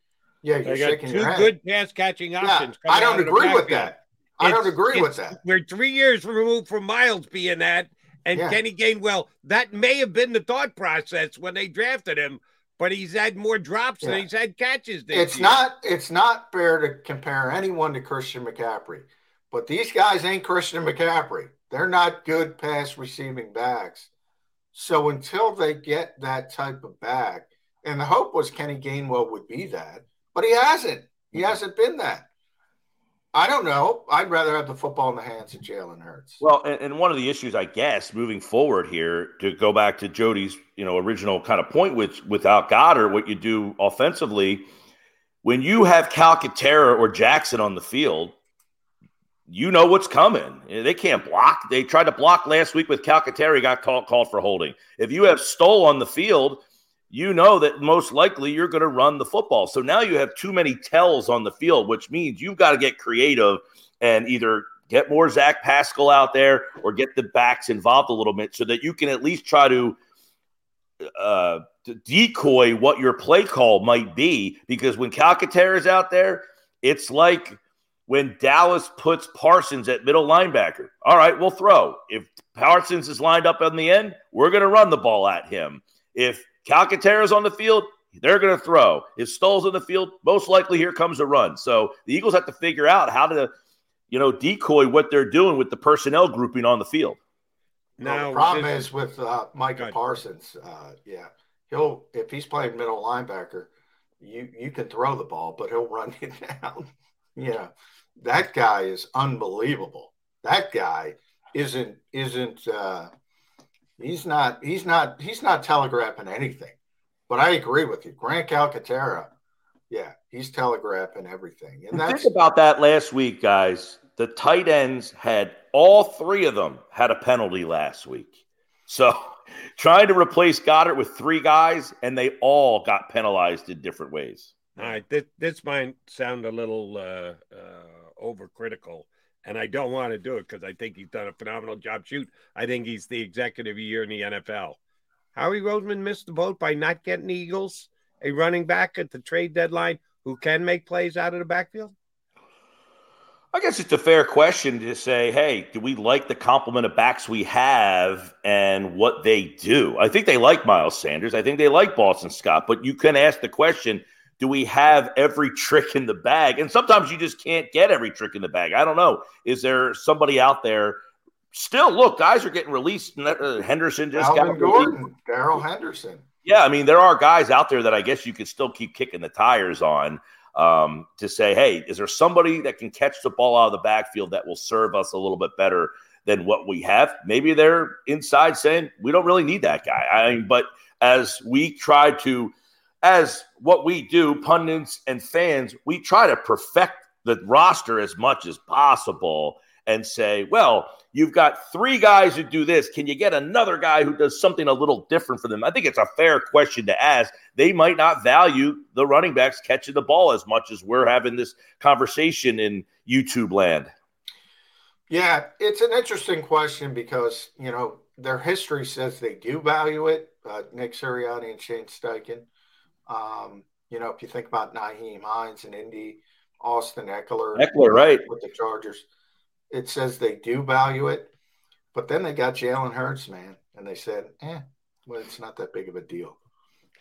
Yeah, you're they got two good pass catching options. Yeah, I don't agree with that. I don't agree with that. We're three years removed from Miles being that, and yeah. Kenny Gainwell. That may have been the thought process when they drafted him, but he's had more drops yeah. than he's had catches. it's year. not. It's not fair to compare anyone to Christian McCaffrey, but these guys ain't Christian McCaffrey. They're not good pass receiving backs. So until they get that type of back, and the hope was Kenny Gainwell would be that, but he hasn't. He hasn't been that. I don't know. I'd rather have the football in the hands of Jalen Hurts. Well, and, and, one of the issues, I guess, moving forward here, to go back to Jody's, you know, original kind of point with without Goedert, what you do offensively, when you have Calcaterra or Jackson on the field, you know what's coming. They can't block. They tried to block last week with Calcaterra. He got called, called for holding. If you have Stoll on the field, you know that most likely you're going to run the football. So now you have too many tells on the field, which means you've got to get creative and either get more Zach Pascal out there or get the backs involved a little bit so that you can at least try to uh, decoy what your play call might be. Because when Calcaterra is out there, it's like when Dallas puts Parsons at middle linebacker. All right, we'll throw. If Parsons is lined up on the end, we're going to run the ball at him. If Calcaterra is on the field, they're going to throw. If Stoll's in the field, most likely here comes a run. So the Eagles have to figure out how to, you know, decoy what they're doing with the personnel grouping on the field. Now, well, the problem is with uh, Micah Parsons. Uh, yeah, he'll if he's playing middle linebacker, you you can throw the ball, but he'll run you down. yeah, that guy is unbelievable. That guy isn't isn't uh, he's not he's not he's not telegraphing anything. But I agree with you, Grant Calcaterra. Yeah, he's telegraphing everything. And that's think about that last week, guys. The tight ends had all three of them had a penalty last week. So trying to replace Goedert with three guys, and they all got penalized in different ways. All right, this, this might sound a little uh, uh, overcritical, and I don't want to do it because I think he's done a phenomenal job. Shoot, I think he's the executive year in the NFL. Howie Roseman missed the boat by not getting Eagles a running back at the trade deadline who can make plays out of the backfield? I guess it's a fair question to say, hey, do we like the complement of backs we have and what they do? I think they like Miles Sanders. I think they like Boston Scott. But you can ask the question, do we have every trick in the bag? And sometimes you just can't get every trick in the bag. I don't know. Is there somebody out there? Still, look, guys are getting released. Uh, Henderson just Alvin got Gordon, Darrell Henderson. Yeah, I mean, there are guys out there that I guess you could still keep kicking the tires on um, to say, hey, is there somebody that can catch the ball out of the backfield that will serve us a little bit better than what we have? Maybe they're inside saying we don't really need that guy. I mean, but as we try to, as what we do, pundits and fans, we try to perfect the roster as much as possible and say, well, you've got three guys who do this. Can you get another guy who does something a little different for them? I think it's a fair question to ask. They might not value the running backs catching the ball as much as we're having this conversation in YouTube land. Yeah, it's an interesting question because, you know, their history says they do value it. Uh, Nick Sirianni and Shane Steichen. Um, you know, if you think about Nyheim Hines and Indy, Austin Ekeler, Ekeler, right, with the Chargers it says they do value it, but then they got Jalen Hurts, man, and they said, eh, well, it's not that big of a deal.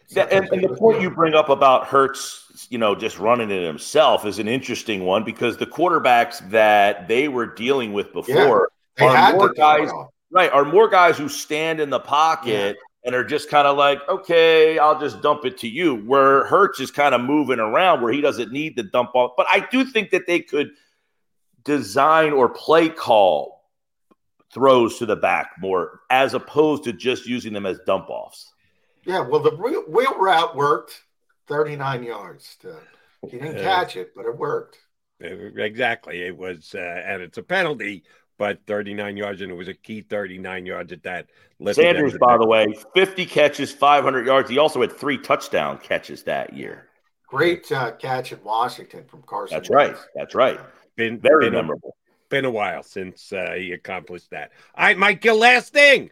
Yeah, and, and, the point you bring up about Hurts, you know, just running it himself is an interesting one because the quarterbacks that they were dealing with before yeah, are more guys, right? Are more guys who stand in the pocket yeah. And are just kind of like, okay, I'll just dump it to you. Where Hurts is kind of moving around, where he doesn't need to dump off. But I do think that they could design or play call throws to the back more as opposed to just using them as dump offs. Yeah, well, the wheel, wheel route worked 39 yards. To, he didn't catch it, but it worked. Exactly. It was, uh, and it's a penalty, but 39 yards, and it was a key 39 yards at that. Sanders, by the way, 50 catches, 500 yards. He also had three touchdown catches that year. Great uh, catch in Washington from Carson. That's right. That's right. Been very been memorable. A, been a while since uh, he accomplished that. All right, Mike, your last thing.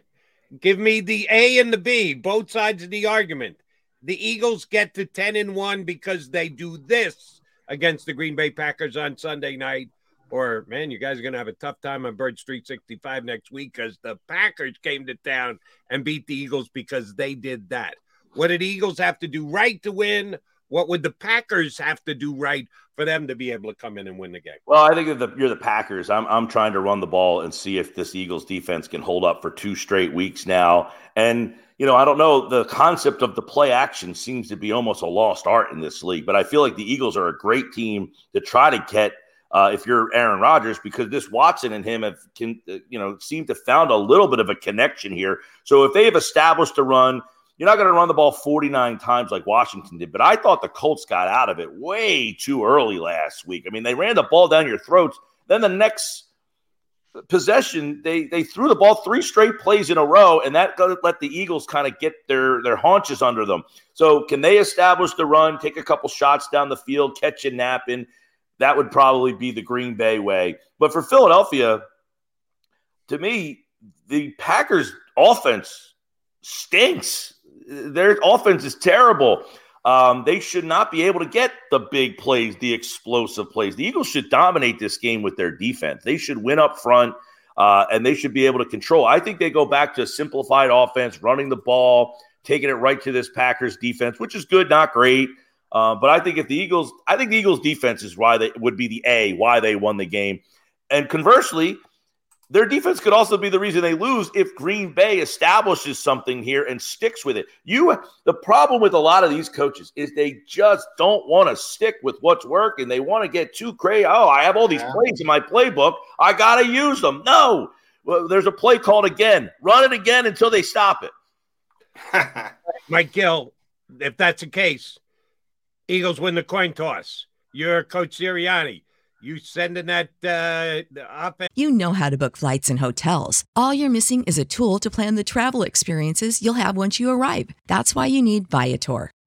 Give me the A and the B, both sides of the argument. The Eagles get to 10 and 1 because they do this against the Green Bay Packers on Sunday night. Or, man, you guys are going to have a tough time on Bird Street 65 next week because the Packers came to town and beat the Eagles because they did that. What did Eagles have to do right to win? What would the Packers have to do right for them to be able to come in and win the game? Well, I think that you're the Packers. I'm, I'm trying to run the ball and see if this Eagles defense can hold up for two straight weeks now. And, you know, I don't know. The concept of the play action seems to be almost a lost art in this league, but I feel like the Eagles are a great team to try to get. Uh, if you're Aaron Rodgers, because this Watson and him have, can, uh, you know, seem to found a little bit of a connection here. So if they have established a run, you're not going to run the ball 49 times like Washington did, but I thought the Colts got out of it way too early last week. I mean, they ran the ball down your throats. Then the next possession, they they threw the ball three straight plays in a row, and that let the Eagles kind of get their their haunches under them. So, can they establish the run, take a couple shots down the field, catch a nap, and that would probably be the Green Bay way. But for Philadelphia, to me, the Packers offense stinks. Their offense is terrible. Um, they should not be able to get the big plays, the explosive plays. The Eagles should dominate this game with their defense. They should win up front, uh, and they should be able to control. I think they go back to a simplified offense, running the ball, taking it right to this Packers defense, which is good, not great. Uh, but I think if the Eagles, I think the Eagles defense is why they would be the A, why they won the game. And conversely, their defense could also be the reason they lose if Green Bay establishes something here and sticks with it. You the problem with a lot of these coaches is they just don't want to stick with what's working. They want to get too crazy. Oh, I have all these plays in my playbook. I got to use them. No. Well, there's a play called again. Run it again until they stop it. Mike Gill, if that's the case, Eagles win the coin toss. You're Coach Sirianni. You sending that uh, offense? You know how to book flights and hotels. All you're missing is a tool to plan the travel experiences you'll have once you arrive. That's why you need Viator.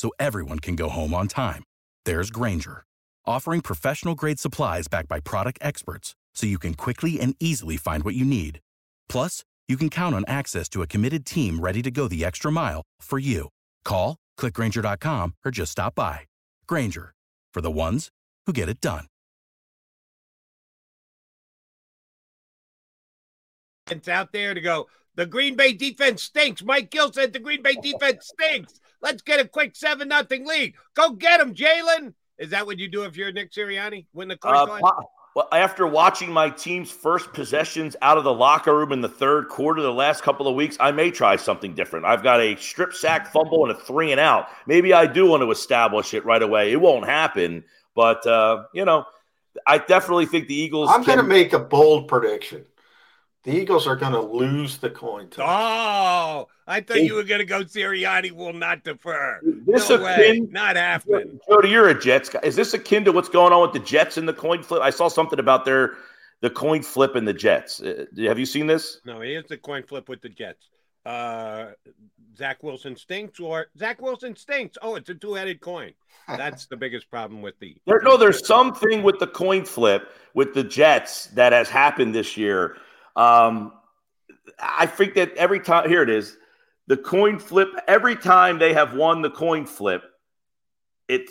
so everyone can go home on time. There's Grainger, offering professional grade supplies backed by product experts so you can quickly and easily find what you need. Plus, you can count on access to a committed team ready to go the extra mile for you. Call, clickgrainger.com, or just stop by. Grainger, for the ones who get it done. It's out there to go. The Green Bay defense stinks. Mike Gill said the Green Bay defense stinks. Let's get a quick seven nothing lead. Go get him, Jalen. Is that what you do if you're Nick Sirianni? Win the coin Uh, toss? po- well, after watching my team's first possessions out of the locker room in the third quarter the last couple of weeks, I may try something different. I've got a strip sack fumble and a three and out. Maybe I do want to establish it right away. It won't happen, but uh, you know, I definitely think the Eagles. I'm going to make a bold prediction. The Eagles are going to lose the coin toss. Oh, I thought you were going to go Sirianni will not defer. This no way. Not happening. Jody, you're a Jets guy. Is this akin to what's going on with the Jets in the coin flip? I saw something about their the coin flip and the Jets. Uh, have you seen this? No, here's the coin flip with the Jets. Uh, Zach Wilson stinks or Zach Wilson stinks. Oh, it's a two headed coin. That's the biggest problem with the. There, no, there's something with the coin flip with the Jets that has happened this year. Um, I think that every time, here it is, the coin flip, every time they have won the coin flip, it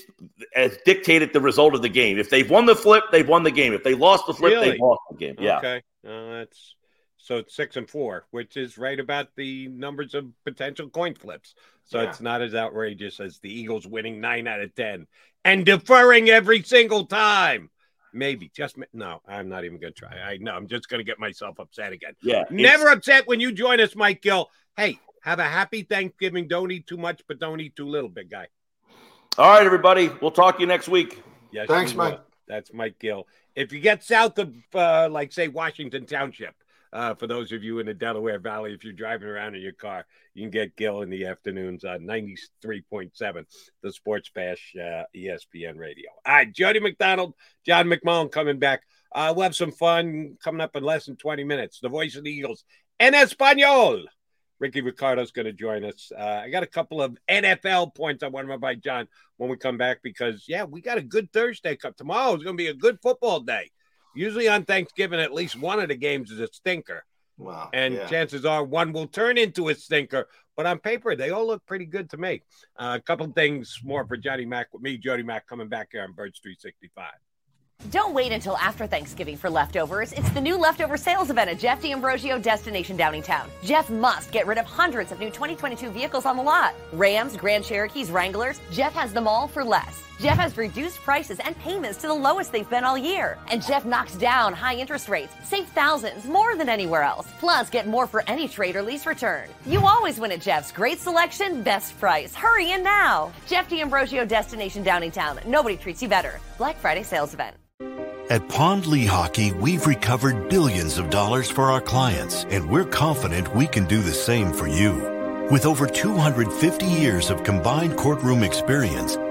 has dictated the result of the game. If they've won the flip, they've won the game. If they lost the flip, Really? they've lost the game. Yeah. Okay. Uh, that's so it's six and four, which is right about the numbers of potential coin flips. So Yeah. it's not as outrageous as the Eagles winning nine out of ten and deferring every single time. Maybe just ma- no. I'm not even going to try. I know. I'm just going to get myself upset again. Yeah. it's- Never upset when you join us, Mike Gill. Hey, have a happy Thanksgiving. Don't eat too much, but don't eat too little, big guy. All right, everybody. We'll talk to you next week. Yes, Thanks, you will. Mike. That's Mike Gill. If you get south of, uh, like, say, Washington Township, uh, for those of you in the Delaware Valley, if you're driving around in your car, you can get Gill in the afternoons on 93.7, the Sports Bash uh, ESPN radio. All right, Jody McDonald, John McMullen coming back. Uh, we'll have some fun coming up in less than 20 minutes. The voice of the Eagles, en Espanol. Rickie Ricardo's going to join us. Uh, I got a couple of NFL points I want to run by John when we come back because, yeah, we got a good Thursday. Tomorrow is going to be a good football day. Usually on Thanksgiving, at least one of the games is a stinker. Wow. And yeah. chances are one will turn into a stinker. But on paper, they all look pretty good to me. Uh, a couple things more for Johnny Mac with me, Jody Mac, coming back here on Birds 365. Don't wait until after Thanksgiving for leftovers. It's the new leftover sales event at Jeff D'Ambrosio Destination Downingtown. Jeff must get rid of hundreds of new 2022 vehicles on the lot. Rams, Grand Cherokees, Wranglers. Jeff has them all for less. Jeff has reduced prices and payments to the lowest they've been all year. And Jeff knocks down high interest rates. Save thousands more than anywhere else. Plus, get more for any trade or lease return. You always win at Jeff's. Great selection, best price. Hurry in now. Jeff D'Ambrosio Destination Downingtown. Nobody treats you better. Black Friday sales event. At Pond Lehocky, we've recovered billions of dollars for our clients, and we're confident we can do the same for you. With over 250 years of combined courtroom experience,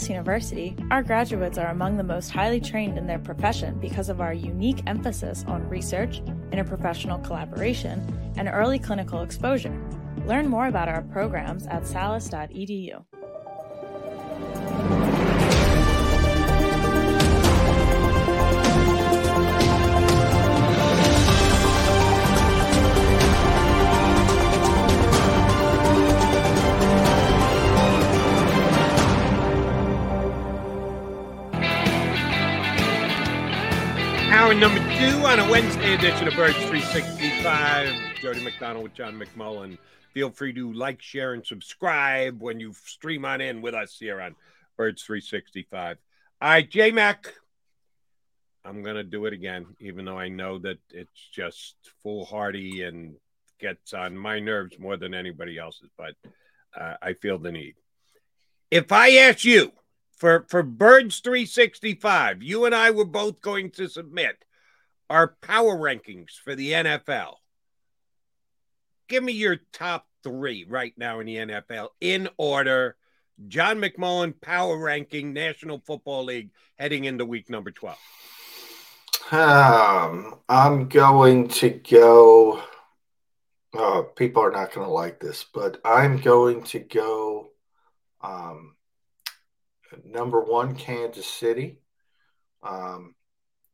Salus University, our graduates are among the most highly trained in their profession because of our unique emphasis on research, interprofessional collaboration, and early clinical exposure. Learn more about our programs at salus.edu. Hour number two on a Wednesday edition of Birds 365. Jody McDonald with John McMullen. Feel free to like, share, and subscribe when you stream on in with us here on Birds 365. All right, J Mac. I'm going to do it again, even though I know that it's just foolhardy and gets on my nerves more than anybody else's, but uh, I feel the need. If I ask you for for Birds 365, you and I were both going to submit our power rankings for the NFL. Give me your top three right now in the NFL in order. John McMullen power ranking National Football League heading into week number 12. Um, I'm going to go. Oh, people are not going to like this, but I'm going to go. Um, number one, Kansas City. Um,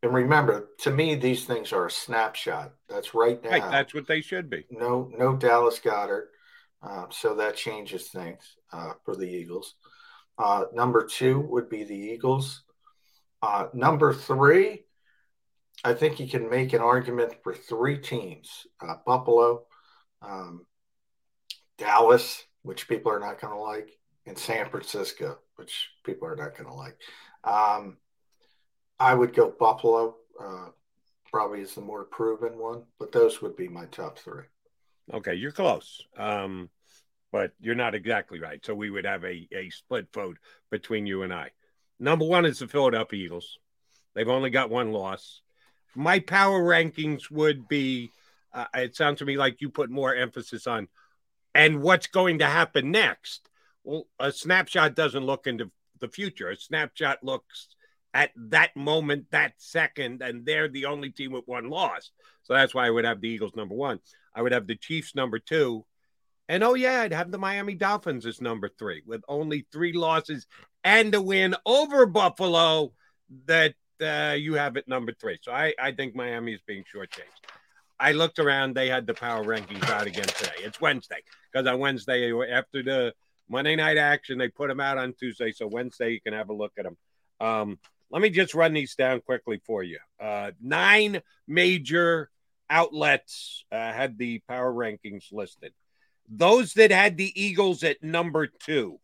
and remember, to me, these things are a snapshot. That's right now. Right, that's what they should be. No, no Dallas Goedert. Uh, so that changes things uh, for the Eagles. Uh, number two would be the Eagles. Uh, number three, I think you can make an argument for three teams uh, Buffalo, um, Dallas, which people are not going to like, and San Francisco, which people are not going to like. Um, I would go Buffalo, uh, probably is the more proven one, but those would be my top three. Okay, you're close, um, but you're not exactly right. So we would have a, a split vote between you and I. Number one is the Philadelphia Eagles. They've only got one loss. My power rankings would be. Uh, it sounds to me like you put more emphasis on, and what's going to happen next. Well, a snapshot doesn't look into the future. A snapshot looks at that moment, that second, and they're the only team with one loss. So that's why I would have the Eagles number one. I would have the Chiefs number two. And oh, yeah, I'd have the Miami Dolphins as number three with only three losses and a win over Buffalo that uh, you have at number three. So I, I think Miami is being shortchanged. I looked around, they had the power rankings out again today. It's Wednesday because on Wednesday, after the Monday night action. They put them out on Tuesday, so Wednesday you can have a look at them. Um, let me just run these down quickly for you. Uh, nine major outlets uh, had the power rankings listed. Those that had the Eagles at number two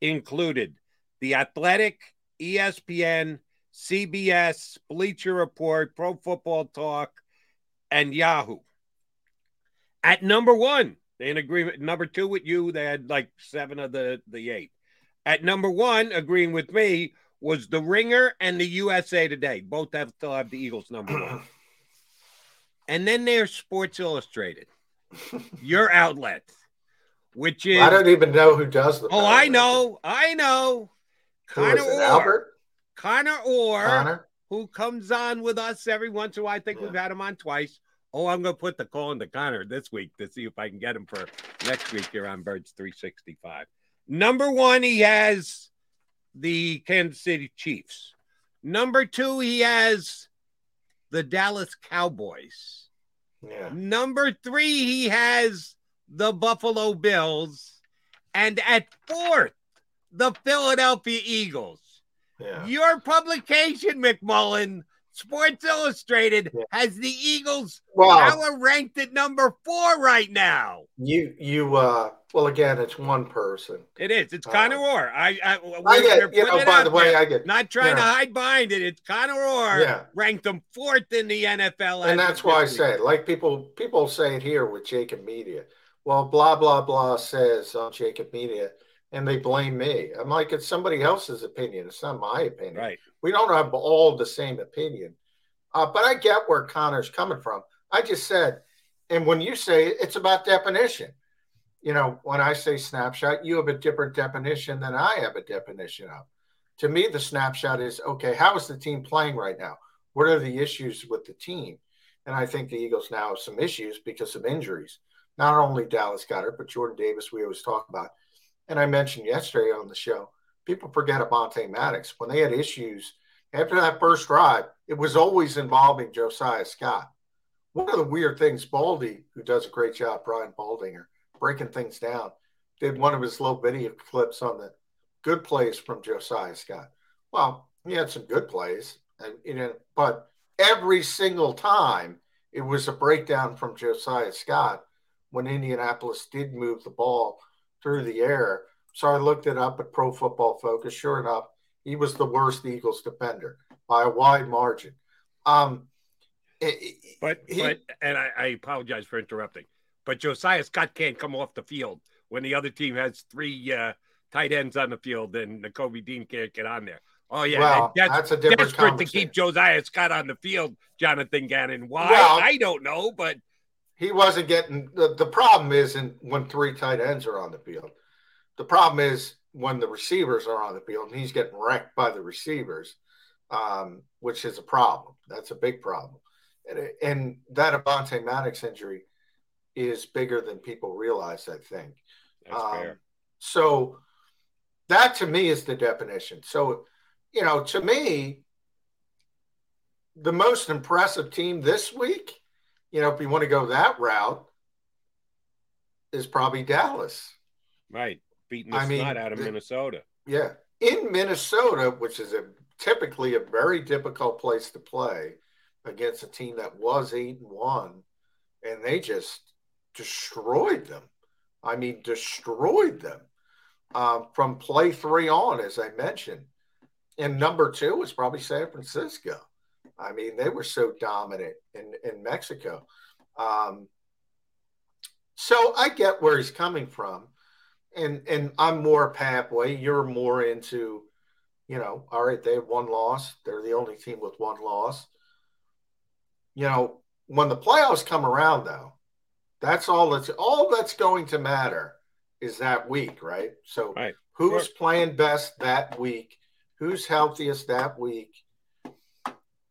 included The Athletic, ESPN, CBS, Bleacher Report, Pro Football Talk, and Yahoo. At number one, in agreement. Number two with you, they had like seven of the the eight. At number one, agreeing with me, was the Ringer and the USA Today. Both have still have the Eagles number one. and then there's Sports Illustrated, your outlet, which is I don't even know who does the. Oh, I know, I know. Is it, Albert? Connor Orr, Connor? who comes on with us every once in a while. I think we've had him on twice. Oh, I'm going to put the call into Connor this week to see if I can get him for next week here on Birds 365. Number one, he has the Kansas City Chiefs. Number two, he has the Dallas Cowboys. Yeah. Number three, he has the Buffalo Bills. And at fourth, the Philadelphia Eagles. Yeah. Your publication, McMullen, Sports Illustrated, has the Eagles Wow. power ranked at number four right now. You you uh well again it's one person. It is. It's Connor Orr. I, I, Uh, I get- you know, by the way, there. I get- not trying to you know. hide behind it. It's Connor Orr Yeah. ranked them fourth in the NFL. and that's why I say it. Like people people say it here with JAKIB Media. Well, blah blah blah says on JAKIB Media, and they blame me. I'm like, it's somebody else's opinion. It's not my opinion. Right. We don't have all the same opinion. Uh, but I get where Connor's coming from. I just said, and when you say it's about definition. You know, when I say snapshot, you have a different definition than I have a definition of. To me, the snapshot is okay, how is the team playing right now? What are the issues with the team? And I think the Eagles now have some issues because of injuries. Not only Dallas Goedert, but Jordan Davis, we always talk about. And I mentioned yesterday on the show, people forget Avonte Maddox. When they had issues after that first drive, it was always involving Josiah Scott. One of the weird things, Baldy, who does a great job, Brian Baldinger, breaking things down, did one of his little video clips on the good plays from Josiah Scott. Well, he had some good plays, and you know, but every single time it was a breakdown from Josiah Scott when Indianapolis did move the ball through the air. So I looked it up at Pro Football Focus. Sure enough, he was the worst Eagles defender by a wide margin. Um, But he- but and I, I apologize for interrupting. But Josiah Scott can't come off the field when the other team has three uh, tight ends on the field and Kobe Dean can't get on there. Oh yeah, Well, they're that's a different desperate to keep Josiah Scott on the field. Jonathan Gannon, why? Well- I don't know, but he wasn't getting the, the problem isn't when three tight ends are on the field. The problem is when the receivers are on the field and he's getting wrecked by the receivers, um, which is a problem. That's a big problem. And, and that Avonte Maddox injury is bigger than people realize, I think. Fair. So that to me is the definition. So, you know, to me, the most impressive team this week, you know, if you want to go that route, is probably Dallas. right, beating the I mean, out of the- Minnesota. Yeah. In Minnesota, which is a typically a very difficult place to play against a team that was eight and one, and they just destroyed them. I mean, destroyed them um, from play three on, as I mentioned. And number two was probably San Francisco. I mean, they were so dominant in, in Mexico. Um, so I get where he's coming from and and I'm more pathway. You're more into, you know, all right, they have one loss. They're the only team with one loss. You know, when the playoffs come around though, that's all that's all that's going to matter is that week, right? So who's playing best that week, who's healthiest that week.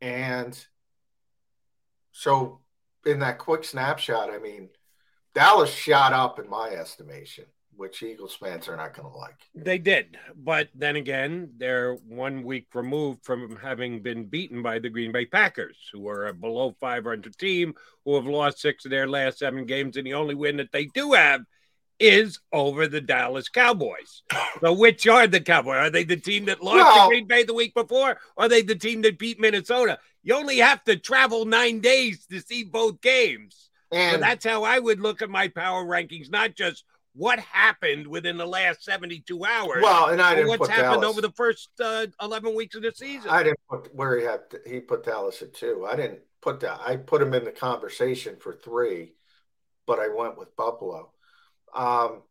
And so in that quick snapshot, I mean, Dallas shot up in my estimation, which Eagles fans are not going to like. They did, but then again, they're one week removed from having been beaten by the Green Bay Packers, who are a below 500 team who have lost six of their last seven games, and the only win that they do have is over the Dallas Cowboys. So, which are the Cowboys? Are they the team that lost Well- to Green Bay the week before? Or are they the team that beat Minnesota? You only have to travel nine days to see both games. so that's how I would look at my power rankings, not just what happened within the last 72 hours. Well, and I didn't what's put happened Dallas. over the first uh, 11 weeks of the season. I didn't put where he had he put Dallas at two. I didn't put that. I put him in the conversation for three, but I went with Buffalo. Um,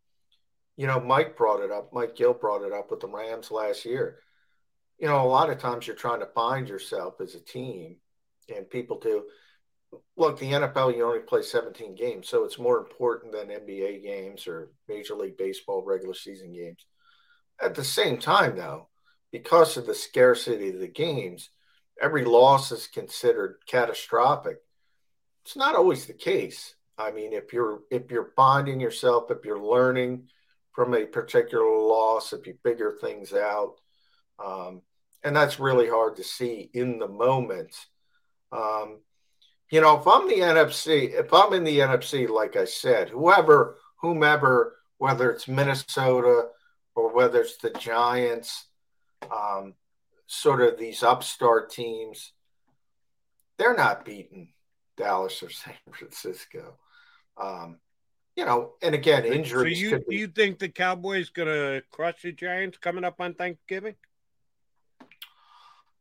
you know, Mike brought it up. Mike Gill brought it up with the Rams last year. You know, a lot of times you're trying to find yourself as a team, and people do. Look, the NFL, you only play 17 games, so it's more important than NBA games or Major League Baseball regular season games. At the same time, though, because of the scarcity of the games, every loss is considered catastrophic. It's not always the case. I mean, if you're if you're bonding yourself, if you're learning from a particular loss, if you figure things out, um, and that's really hard to see in the moment. Um, you know, if I'm the NFC, if I'm in the NFC, like I said, whoever, whomever, whether it's Minnesota or whether it's the Giants, um, sort of these upstart teams, they're not beating Dallas or San Francisco. Um, you know, and again, So injuries you, could do you think the Cowboys going to crush the Giants coming up on Thanksgiving?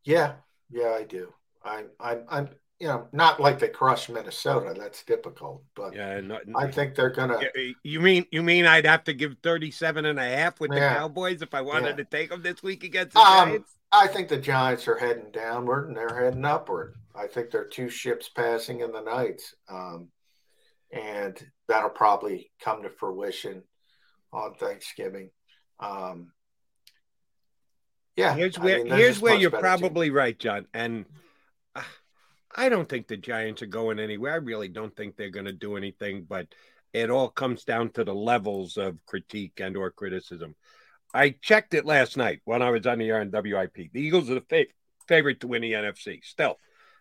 Yeah, yeah, I do. I'm, I'm, I'm, you know, not like they crushed Minnesota. That's difficult, but yeah, no, I think they're gonna. You mean you mean I'd have to give 37 and a half with the Cowboys if I wanted Yeah. to take them this week against the Um, Giants? I think the Giants are heading downward and they're heading upward. I think they're two ships passing in the night, um, and that'll probably come to fruition on Thanksgiving. Um, yeah, Here's I where mean, here's where you're better team. probably right, John. And uh, I don't think the Giants are going anywhere. I really don't think they're going to do anything. But it all comes down to the levels of critique and or criticism. I checked it last night when I was on the air on WIP. The Eagles are the fa- favorite to win the NFC. Still,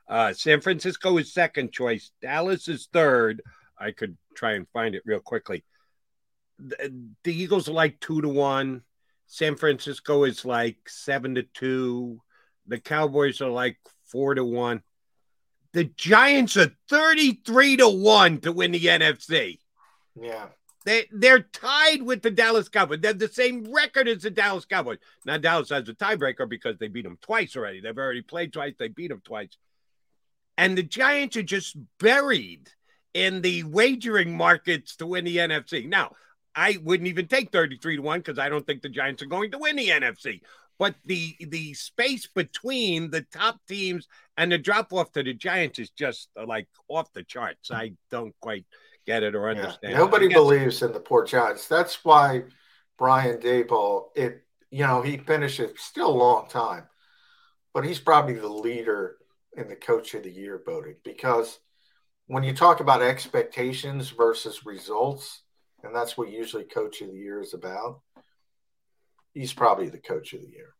uh, San Francisco is second choice. Dallas is third. I could try and find it real quickly. The, the Eagles are like two to one. San Francisco is like seven to two. The Cowboys are like four to one. The Giants are 33 to one to win the NFC. Yeah. They they're tied with the Dallas Cowboys. They have the same record as the Dallas Cowboys. Now Dallas has a tiebreaker because they beat them twice already. They've already played twice. They beat them twice. And the Giants are just buried in the wagering markets to win the NFC. Now, I wouldn't even take 33 to 1 because I don't think the Giants are going to win the NFC. But the the space between the top teams and the drop off to the Giants is just uh, like off the charts. I don't quite get it or understand. it. Nobody believes in the poor Giants. That's why Brian Daboll, it you know, he finishes still a long time, but he's probably the leader in the coach of the year voting because when you talk about expectations versus results, and that's what usually coach of the year is about, he's probably the coach of the year.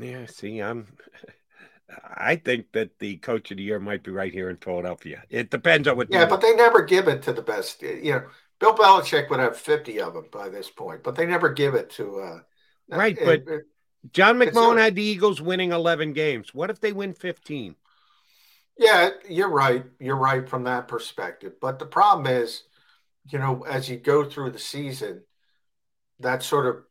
Yeah, see, I'm. I think that the coach of the year might be right here in Philadelphia. It depends on what. Yeah, but they never give it to the best. You know, Bill Belichick would have 50 of them by this point, but they never give it to uh right, it- but it- John McMahon had the Eagles winning 11 games. What if they win 15? Yeah, you're right. You're right from that perspective. But the problem is, you know, as you go through the season, that sort of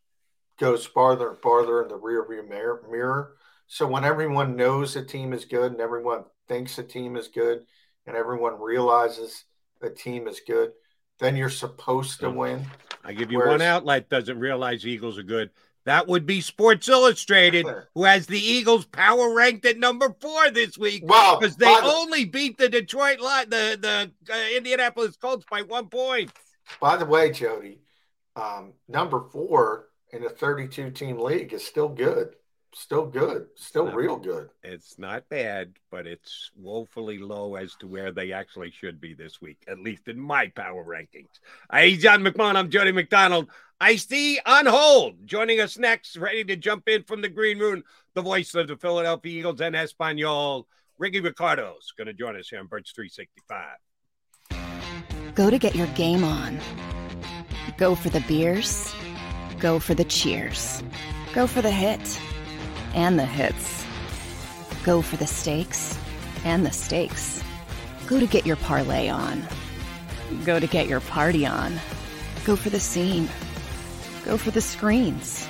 goes farther and farther in the rear view mirror. mirror. So when everyone knows a team is good and everyone thinks a team is good and everyone realizes a team is good, then you're supposed to win. I give you Whereas- one outlet doesn't realize the Eagles are good. That would be Sports Illustrated, who has the Eagles power ranked at number four this week. Well, because they the- only beat the Detroit Lions, the the uh, Indianapolis Colts by one point. By the way, Jody, um, number four in a 32 team league is still good. Still good. Still Not- real good. It's not bad, but it's woefully low as to where they actually should be this week, at least in my power rankings. Hey, John McMahon, I'm Jody McDonald. I see on hold. Joining us next, ready to jump in from the green room, the voice of the Philadelphia Eagles and Espanol, Rickie Ricardo's going to join us here on Birds 365. Go to get your game on. Go for the beers. Go for the cheers. Go for the hit and the hits. Go for the stakes and the stakes. Go to get your parlay on. Go to get your party on. Go for the scene. Go for the screens.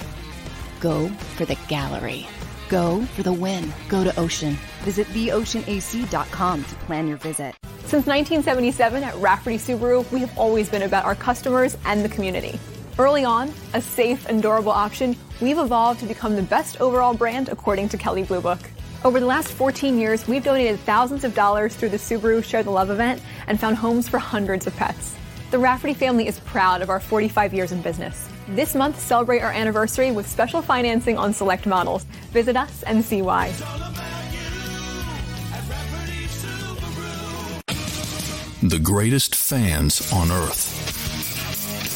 Go for the gallery. Go for the win. Go to Ocean. Visit theoceanac.com to plan your visit. Since 1977 at Rafferty Subaru, we have always been about our customers and the community. Early on, a safe and durable option, we've evolved to become the best overall brand according to Kelley Blue Book. Over the last 14 years, we've donated thousands of dollars through the Subaru Share the Love event and found homes for hundreds of pets. The Rafferty family is proud of our 45 years in business. This month, celebrate our anniversary with special financing on select models. Visit us and see why. The greatest fans on earth.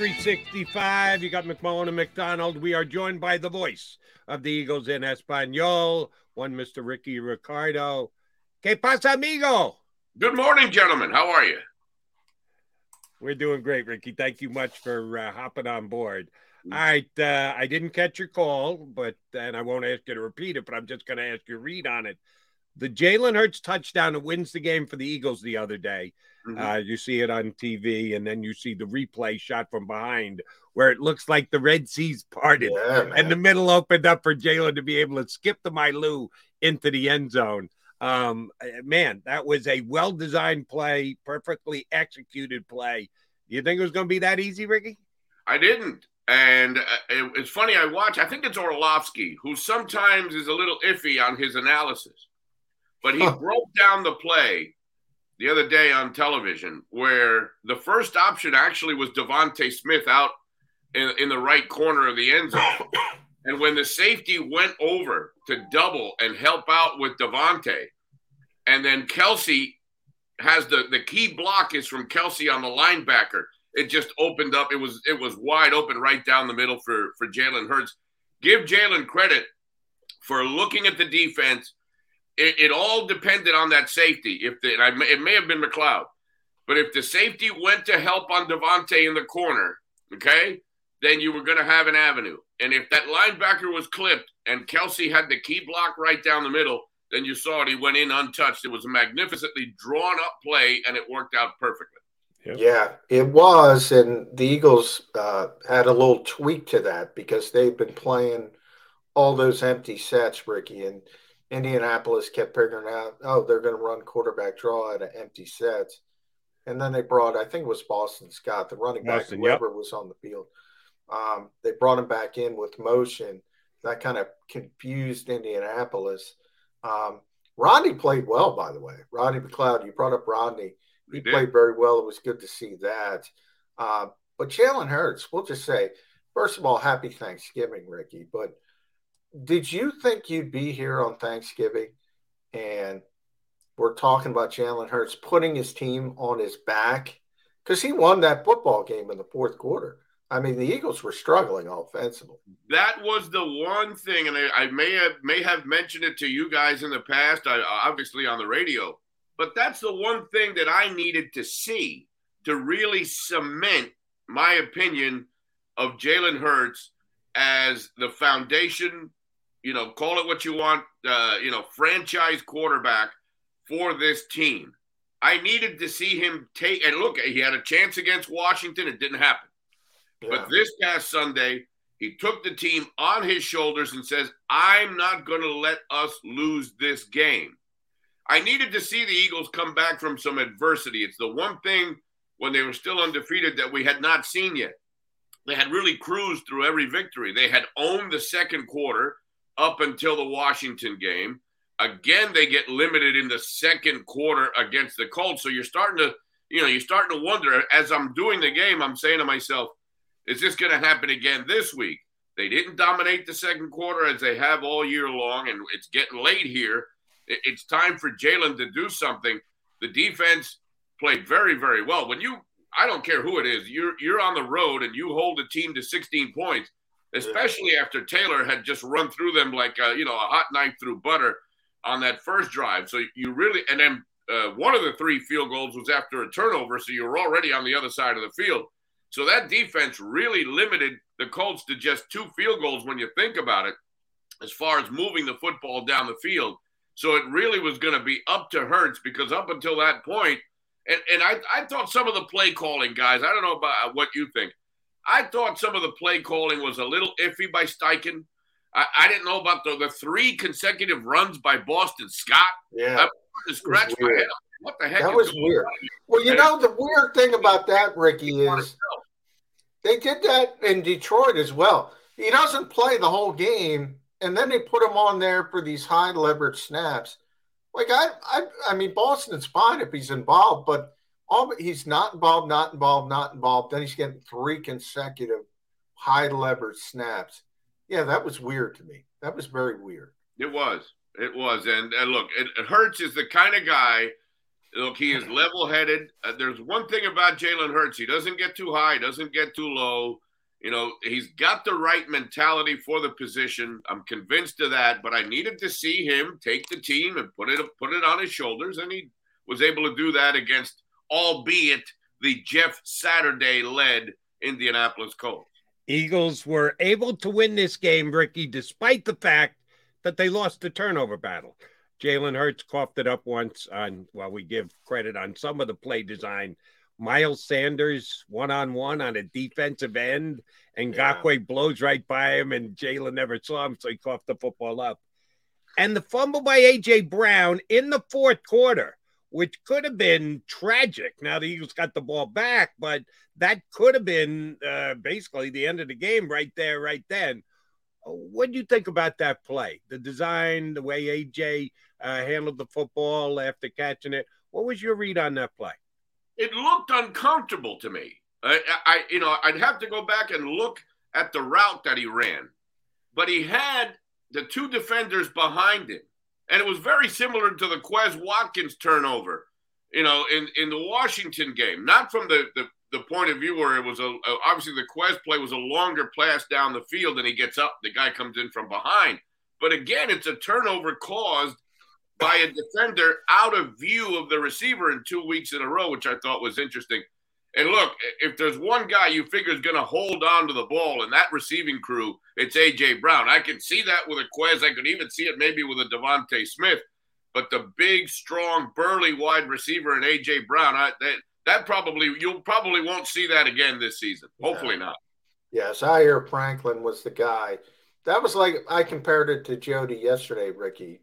365. You got McMullen and McDonald. We are joined by the voice of the Eagles in Espanol, one Mr. Rickie Ricardo. ¿Qué pasa, amigo? Good morning, gentlemen. How are you? We're doing great, Rickie. Thank you much for uh, hopping on board. All right, uh, I didn't catch your call, but and I won't ask you to repeat it, but I'm just going to ask you to read on it. The Jalen Hurts touchdown that wins the game for the Eagles the other day. Mm-hmm. Uh, you see it on TV, and then you see the replay shot from behind where it looks like the Red Sea's parted Yeah, and the middle opened up for Jalen to be able to skip the Mylou into the end zone. Um, man, that was a well designed play, perfectly executed play. You think it was going to be that easy, Rickie? I didn't. And uh, it, it's funny, I watch, I think it's Orlovsky, who sometimes is a little iffy on his analysis, but he broke down the play the other day on television where the first option actually was DeVonta Smith out in, in the right corner of the end zone. And when the safety went over to double and help out with DeVonta, and then Kelce has the the key block is from Kelce on the linebacker. It just opened up. It was it was wide open right down the middle for for Jalen Hurts. Give Jalen credit for looking at the defense. It, it all depended on that safety. If the, I, it may have been McLeod, but if the safety went to help on DeVonta in the corner, okay, then you were going to have an avenue. And if that linebacker was clipped and Kelce had the key block right down the middle, then you saw it. He went in untouched. It was a magnificently drawn up play, and it worked out perfectly. Yeah, it was. And the Eagles uh, had a little tweak to that because they've been playing all those empty sets, Rickie. And Indianapolis kept figuring out, oh, they're going to run quarterback draw out of empty sets. and then they brought I think it was Boston Scott, the running back, Boston, whoever yep. was on the field. Um, they brought him back in with motion. That kind of confused Indianapolis. Um, Rodney played well, by the way. Rodney McLeod, you brought up Rodney. He He played very well. It was good to see that. Um, but Jalen Hurts, we'll just say, first of all, happy Thanksgiving, Rickie. But did you think you'd be here on Thanksgiving and we're talking about Jalen Hurts putting his team on his back? Because he won that football game in the fourth quarter. I mean, the Eagles were struggling offensively. That was the one thing, and I, I may have may have mentioned it to you guys in the past, I, obviously on the radio. But that's the one thing that I needed to see to really cement my opinion of Jalen Hurts as the foundation. You know, call it what you want. Uh, you know, franchise quarterback for this team. I needed to see him take and look. He had a chance against Washington. It didn't happen. But this past Sunday, he took the team on his shoulders and says, I'm not going to let us lose this game. I needed to see the Eagles come back from some adversity. It's the one thing when they were still undefeated that we had not seen yet. They had really cruised through every victory. They had owned the second quarter up until the Washington game. Again, they get limited in the second quarter against the Colts. So you're starting to, you know, you're starting to wonder as I'm doing the game, I'm saying to myself, is this going to happen again this week? They didn't dominate the second quarter as they have all year long, and it's getting late here. It's time for Jalen to do something. The defense played very, very well. When you, I don't care who it is, you're you're on the road and you hold a team to 16 points, especially after Taylor had just run through them like uh, you know a hot knife through butter on that first drive. So you really, and then uh, one of the three field goals was after a turnover, so you were already on the other side of the field. So that defense really limited the Colts to just two field goals when you think about it, as far as moving the football down the field. So it really was going to be up to Hurts because up until that point, and, and I, I thought some of the play calling, guys, I don't know about what you think. I thought some of the play calling was a little iffy by Steichen. I, I didn't know about the, the three consecutive runs by Boston Scott. Yeah. I my head. What the heck? That was weird. Well, you know, the weird thing about that, Rickie, is they did that in Detroit as well. He doesn't play the whole game, and then they put him on there for these high leverage snaps. Like I, I, I mean, Boston's fine if he's involved, but all but he's not involved, not involved, not involved. Then he's getting three consecutive high leverage snaps. Yeah, that was weird to me. That was very weird. It was. It was. And, and look, it, Hurts is the kind of guy. Look, he is level-headed. Uh, there's one thing about Jalen Hurts: he doesn't get too high, doesn't get too low. You know, he's got the right mentality for the position. I'm convinced of that. But I needed to see him take the team and put it put it on his shoulders, and he was able to do that against, albeit the Jeff Saturday-led Indianapolis Colts. Eagles were able to win this game, Rickie, despite the fact that they lost the turnover battle. Jalen Hurts coughed it up once on, well, we give credit on some of the play design. Miles Sanders one on one on a defensive end, and Gakwe blows right by him, and Jalen never saw him, so he coughed the football up. And the fumble by A.J. Brown in the fourth quarter, which could have been tragic. Now the Eagles got the ball back, but that could have been uh, basically the end of the game right there, right then. What do you think about that play? The design, the way AJ uh, handled the football after catching it. What was your read on that play? It looked uncomfortable to me. I, I, you know, I'd have to go back and look at the route that he ran, but he had the two defenders behind him, and it was very similar to the Quez Watkins turnover, you know, in in the Washington game. Not from the the, the point of view where it was a, obviously the Quez play was a longer pass down the field, and he gets up, the guy comes in from behind. But again, it's a turnover caused by a defender out of view of the receiver in two weeks in a row, which I thought was interesting. And look, if there's one guy you figure is going to hold on to the ball in that receiving crew, it's AJ Brown. I can see that with a Quez. I could even see it maybe with a DeVonta Smith. But the big, strong, burly wide receiver in AJ Brown, I, that that probably you'll probably won't see that again this season. Hopefully not. Yes, Zaire Franklin was the guy. That was like I compared it to Jody yesterday, Rickie.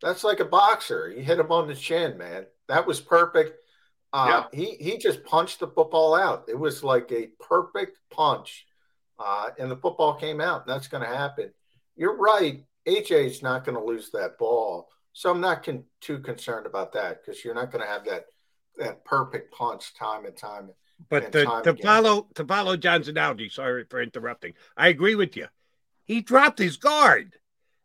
That's like a boxer. You hit him on the chin, man. That was perfect. Uh, yeah. He he just punched the football out. It was like a perfect punch, uh, and the football came out. And That's going to happen. You're right. AJ's not going to lose that ball, so I'm not con- too concerned about that because you're not going to have that that perfect punch time and time. But and to, time to again. follow to follow John's analogy, sorry for interrupting. I agree with you. He dropped his guard.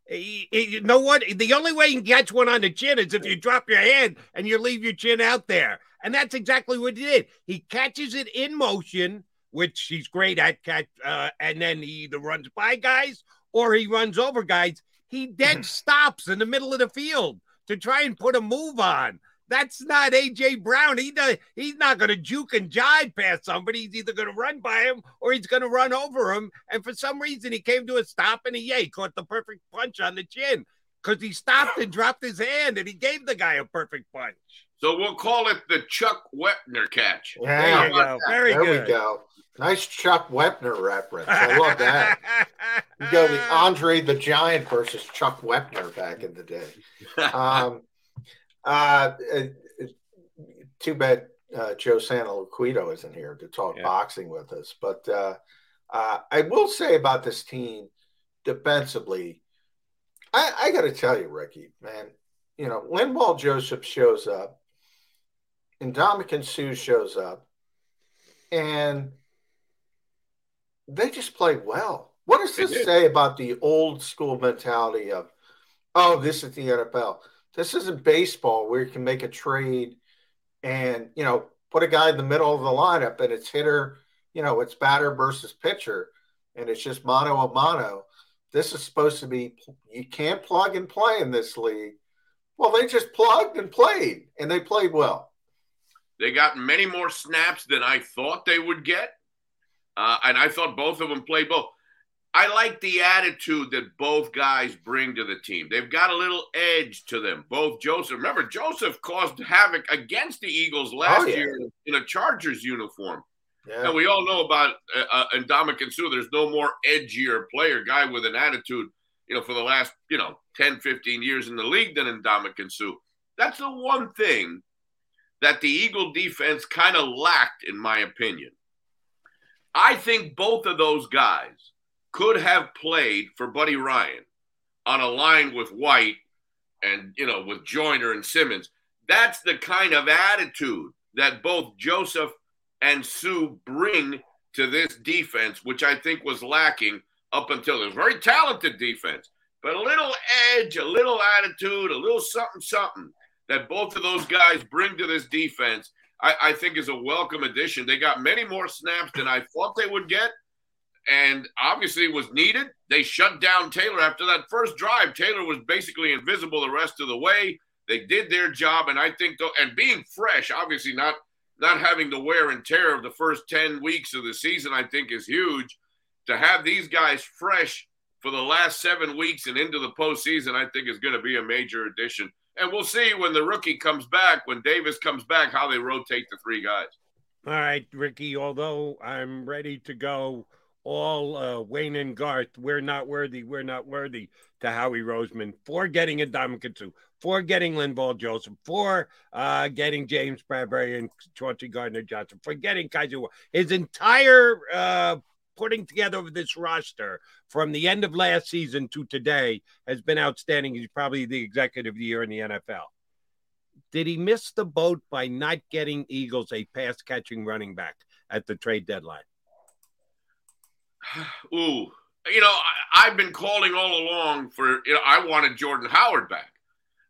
He, he- you know what? The only way you can catch one on the chin is if you drop your hand and you leave your chin out there. And that's exactly what he did. He catches it in motion, which he's great at catch, uh, and then he either runs by guys or he runs over guys. He then stops in the middle of the field to try and put a move on. That's not AJ Brown. He does, he's not going to juke and jive past somebody. He's either going to run by him or he's going to run over him. And for some reason, he came to a stop and he, yeah, he caught the perfect punch on the chin because he stopped and dropped his hand and he gave the guy a perfect punch. So we'll call it the Chuck Wepner catch. Yeah, There you go. Very there good. we go. Nice Chuck Wepner reference. I love that. you go the Andre the Giant versus Chuck Wepner back in the day. Um, uh, it- it- too bad uh, Joe Santoliquito isn't here to talk boxing with us. But uh, uh, I will say about this team defensively, I, I got to tell you, Rickie, man, you know, Linval Joseph shows up and Ndamukong Suh shows up and they just play well. What does They this did. say about the old school mentality of, oh, this is the NFL? This isn't baseball where you can make a trade and, you know, put a guy in the middle of the lineup and it's hitter, you know, it's batter versus pitcher and it's just mono a mono. This is supposed to be, you can't plug and play in this league. Well, they just plugged and played and they played well. They got many more snaps than I thought they would get. Uh, and I thought both of them played both. I like the attitude that both guys bring to the team. They've got a little edge to them. Both Joseph, remember, Joseph caused havoc against the Eagles last Oh, yeah. year in a Chargers uniform. Yeah. And we all know about uh, uh. There's no more edgier player, guy with an attitude, you know, for the last, you know, 10, 15 years in the league than Ndamukong Suh. That's the one thing that the Eagle defense kind of lacked, in my opinion. I think both of those guys could have played for Buddy Ryan on a line with White and, you know, with Joyner and Simmons. That's the kind of attitude that both Joseph and Suh bring to this defense, which I think was lacking up until a very talented defense, but a little edge, a little attitude, a little something, something that both of those guys bring to this defense, I, I think is a welcome addition. They got many more snaps than I thought they would get, and obviously was needed. They shut down Taylor after that first drive. Taylor was basically invisible the rest of the way. They did their job, and I think, though, and being fresh, obviously not not having the wear and tear of the first 10 weeks of the season, I think is huge. To have these guys fresh for the last seven weeks and into the postseason, I think is going to be a major addition. And we'll see when the rookie comes back, when Davis comes back, how they rotate the three guys. All right, Rickie, although I'm ready to go all uh, Wayne and Garth, we're not worthy, we're not worthy to Howie Roseman for getting a Ndamukong Suh, for getting Linval Joseph, for uh, getting James Bradbury and Chauncey Gardner Johnson, for getting Kaiser. His entire uh, putting together of this roster from the end of last season to today has been outstanding. He's probably the executive of the year in the NFL. Did he miss the boat by not getting Eagles a pass catching running back at the trade deadline? Ooh, you know, I, I've been calling all along for. You know, I wanted Jordan Howard back.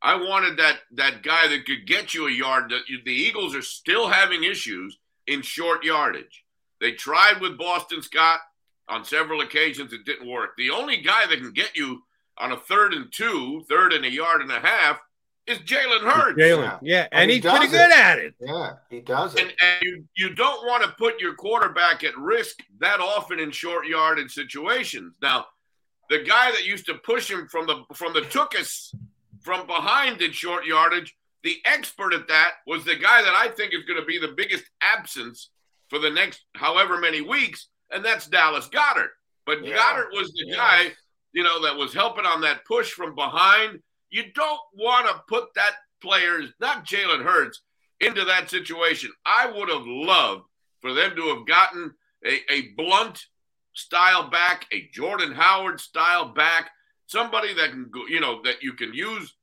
I wanted that that guy that could get you a yard. The Eagles are still having issues in short yardage. They tried with Boston Scott on several occasions. It didn't work. The only guy that can get you on a third and two, third and a yard and a half, is Jalen Hurts. Jalen, yeah, and, he he's pretty does good at it. Yeah, he does it. And, and you, you don't want to put your quarterback at risk that often in short yardage situations. Now, the guy that used to push him from the from the tookus from behind in short yardage, the expert at that was the guy that I think is going to be the biggest absence for the next however many weeks, and that's Dallas Goedert. But Yeah. Goedert was the Yeah. guy, you know, that was helping on that push from behind. You don't want to put that player, not Jalen Hurts, into that situation. I would have loved for them to have gotten a, a blunt style back, a Jordan Howard style back, somebody that can go, you know, that you can use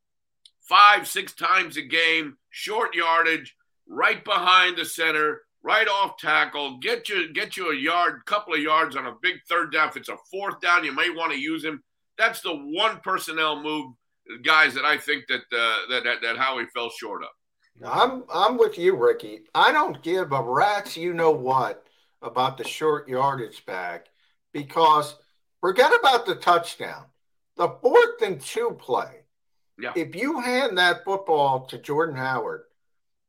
five, six times a game, short yardage, right behind the center, right off tackle, get you get you a yard, couple of yards on a big third down. If it's a fourth down, you may want to use him. That's the one personnel move, guys, that I think that uh, that, that that Howie fell short of. I'm I'm with you, Rickie. I don't give a rat's you know what about the short yardage back because forget about the touchdown. The fourth and two play. Yeah. If you hand that football to Jordan Howard,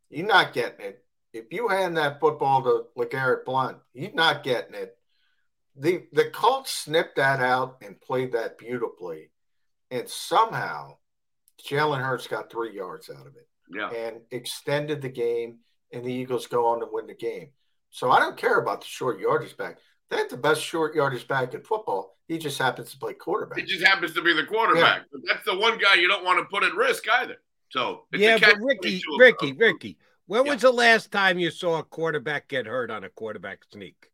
you're not getting it. If you hand that football to LeGarrette Blunt, you're not getting it. The the Colts snipped that out and played that beautifully. And somehow Jalen Hurts got three yards out of it Yeah. and extended the game, and the Eagles go on to win the game. So I don't care about the short yardage back. They have the best short yardage back in football. He just happens to play quarterback. He just happens to be the quarterback. But that's the one guy you don't want to put at risk either. So it's a yeah, but catch Rickie, Rickie, Rickie, when was the last time you saw a quarterback get hurt on a quarterback sneak?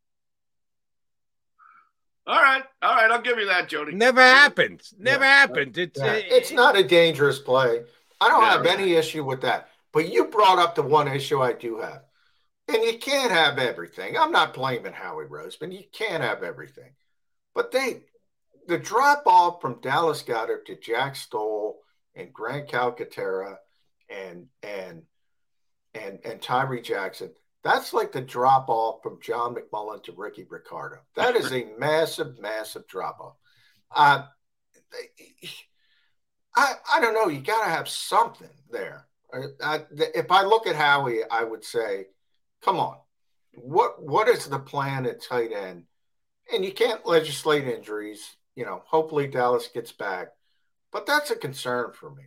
All right, all right, I'll give you that, Jody. Never happens. Never happens. It's Yeah, uh, it's not a dangerous play. I don't Yeah, have right. any issue with that. But you brought up the one issue I do have. And you can't have everything. I'm not blaming Howie Roseman. You can't have everything. But they the drop off from Dallas Goedert to Jack Stoll and Grant Calcaterra and and and and Tyree Jackson, that's like the drop off from John McMullen to Rickie Ricardo. That is a massive, massive drop off. Uh, I, I don't know. You got to have something there. I, I, if I look at Howie, I would say, come on, what what is the plan at tight end? And you can't legislate injuries. You know, hopefully Dallas gets back, but that's a concern for me.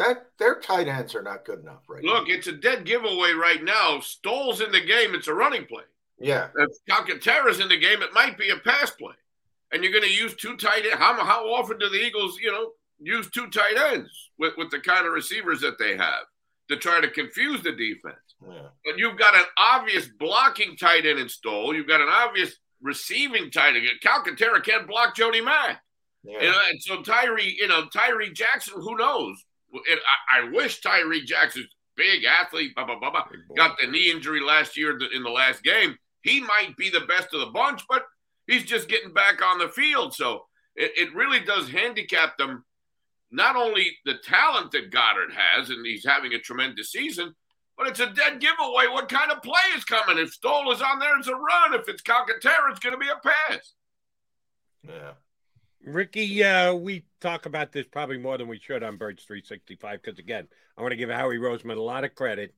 That their tight ends are not good enough right Look, it's a dead giveaway right now. Stoll's in the game, it's a running play. now. Yeah, uh, If Calcaterra's in the game, it might be a pass play. And you're going to use two tight ends. How, how often do the Eagles, you know, use two tight ends with, with the kind of receivers that they have to try to confuse the defense? yeah. But you've got an obvious blocking tight end in Stoll. You've got an obvious receiving tight end. Calcaterra can't block Jody Mack. yeah. You know, and so Tyree, you know, Tyree Jackson, who knows? It, I, I wish Tyree Jackson's big athlete, blah, blah, blah, blah, got the knee injury last year in the last game. He might be the best of the bunch, but he's just getting back on the field. So it, it really does handicap them, not only the talent that Goedert has, and he's having a tremendous season, but it's a dead giveaway. What kind of play is coming? If Stoll is on there, it's a run. If it's Calcaterra, it's going to be a pass. Yeah. Rickie, uh, we talk about this probably more than we should on Birds 365 because, again, I want to give Howie Roseman a lot of credit.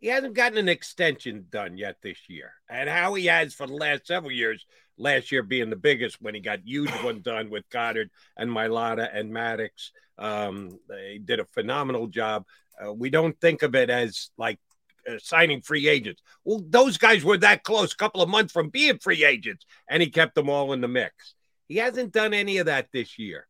He hasn't gotten an extension done yet this year. And how he has for the last several years, last year being the biggest when he got huge one done with Goedert and Mailata and Maddox. Um, they did a phenomenal job. Uh, we don't think of it as like uh, signing free agents. Well, those guys were that close, a couple of months from being free agents, and he kept them all in the mix. He hasn't done any of that this year.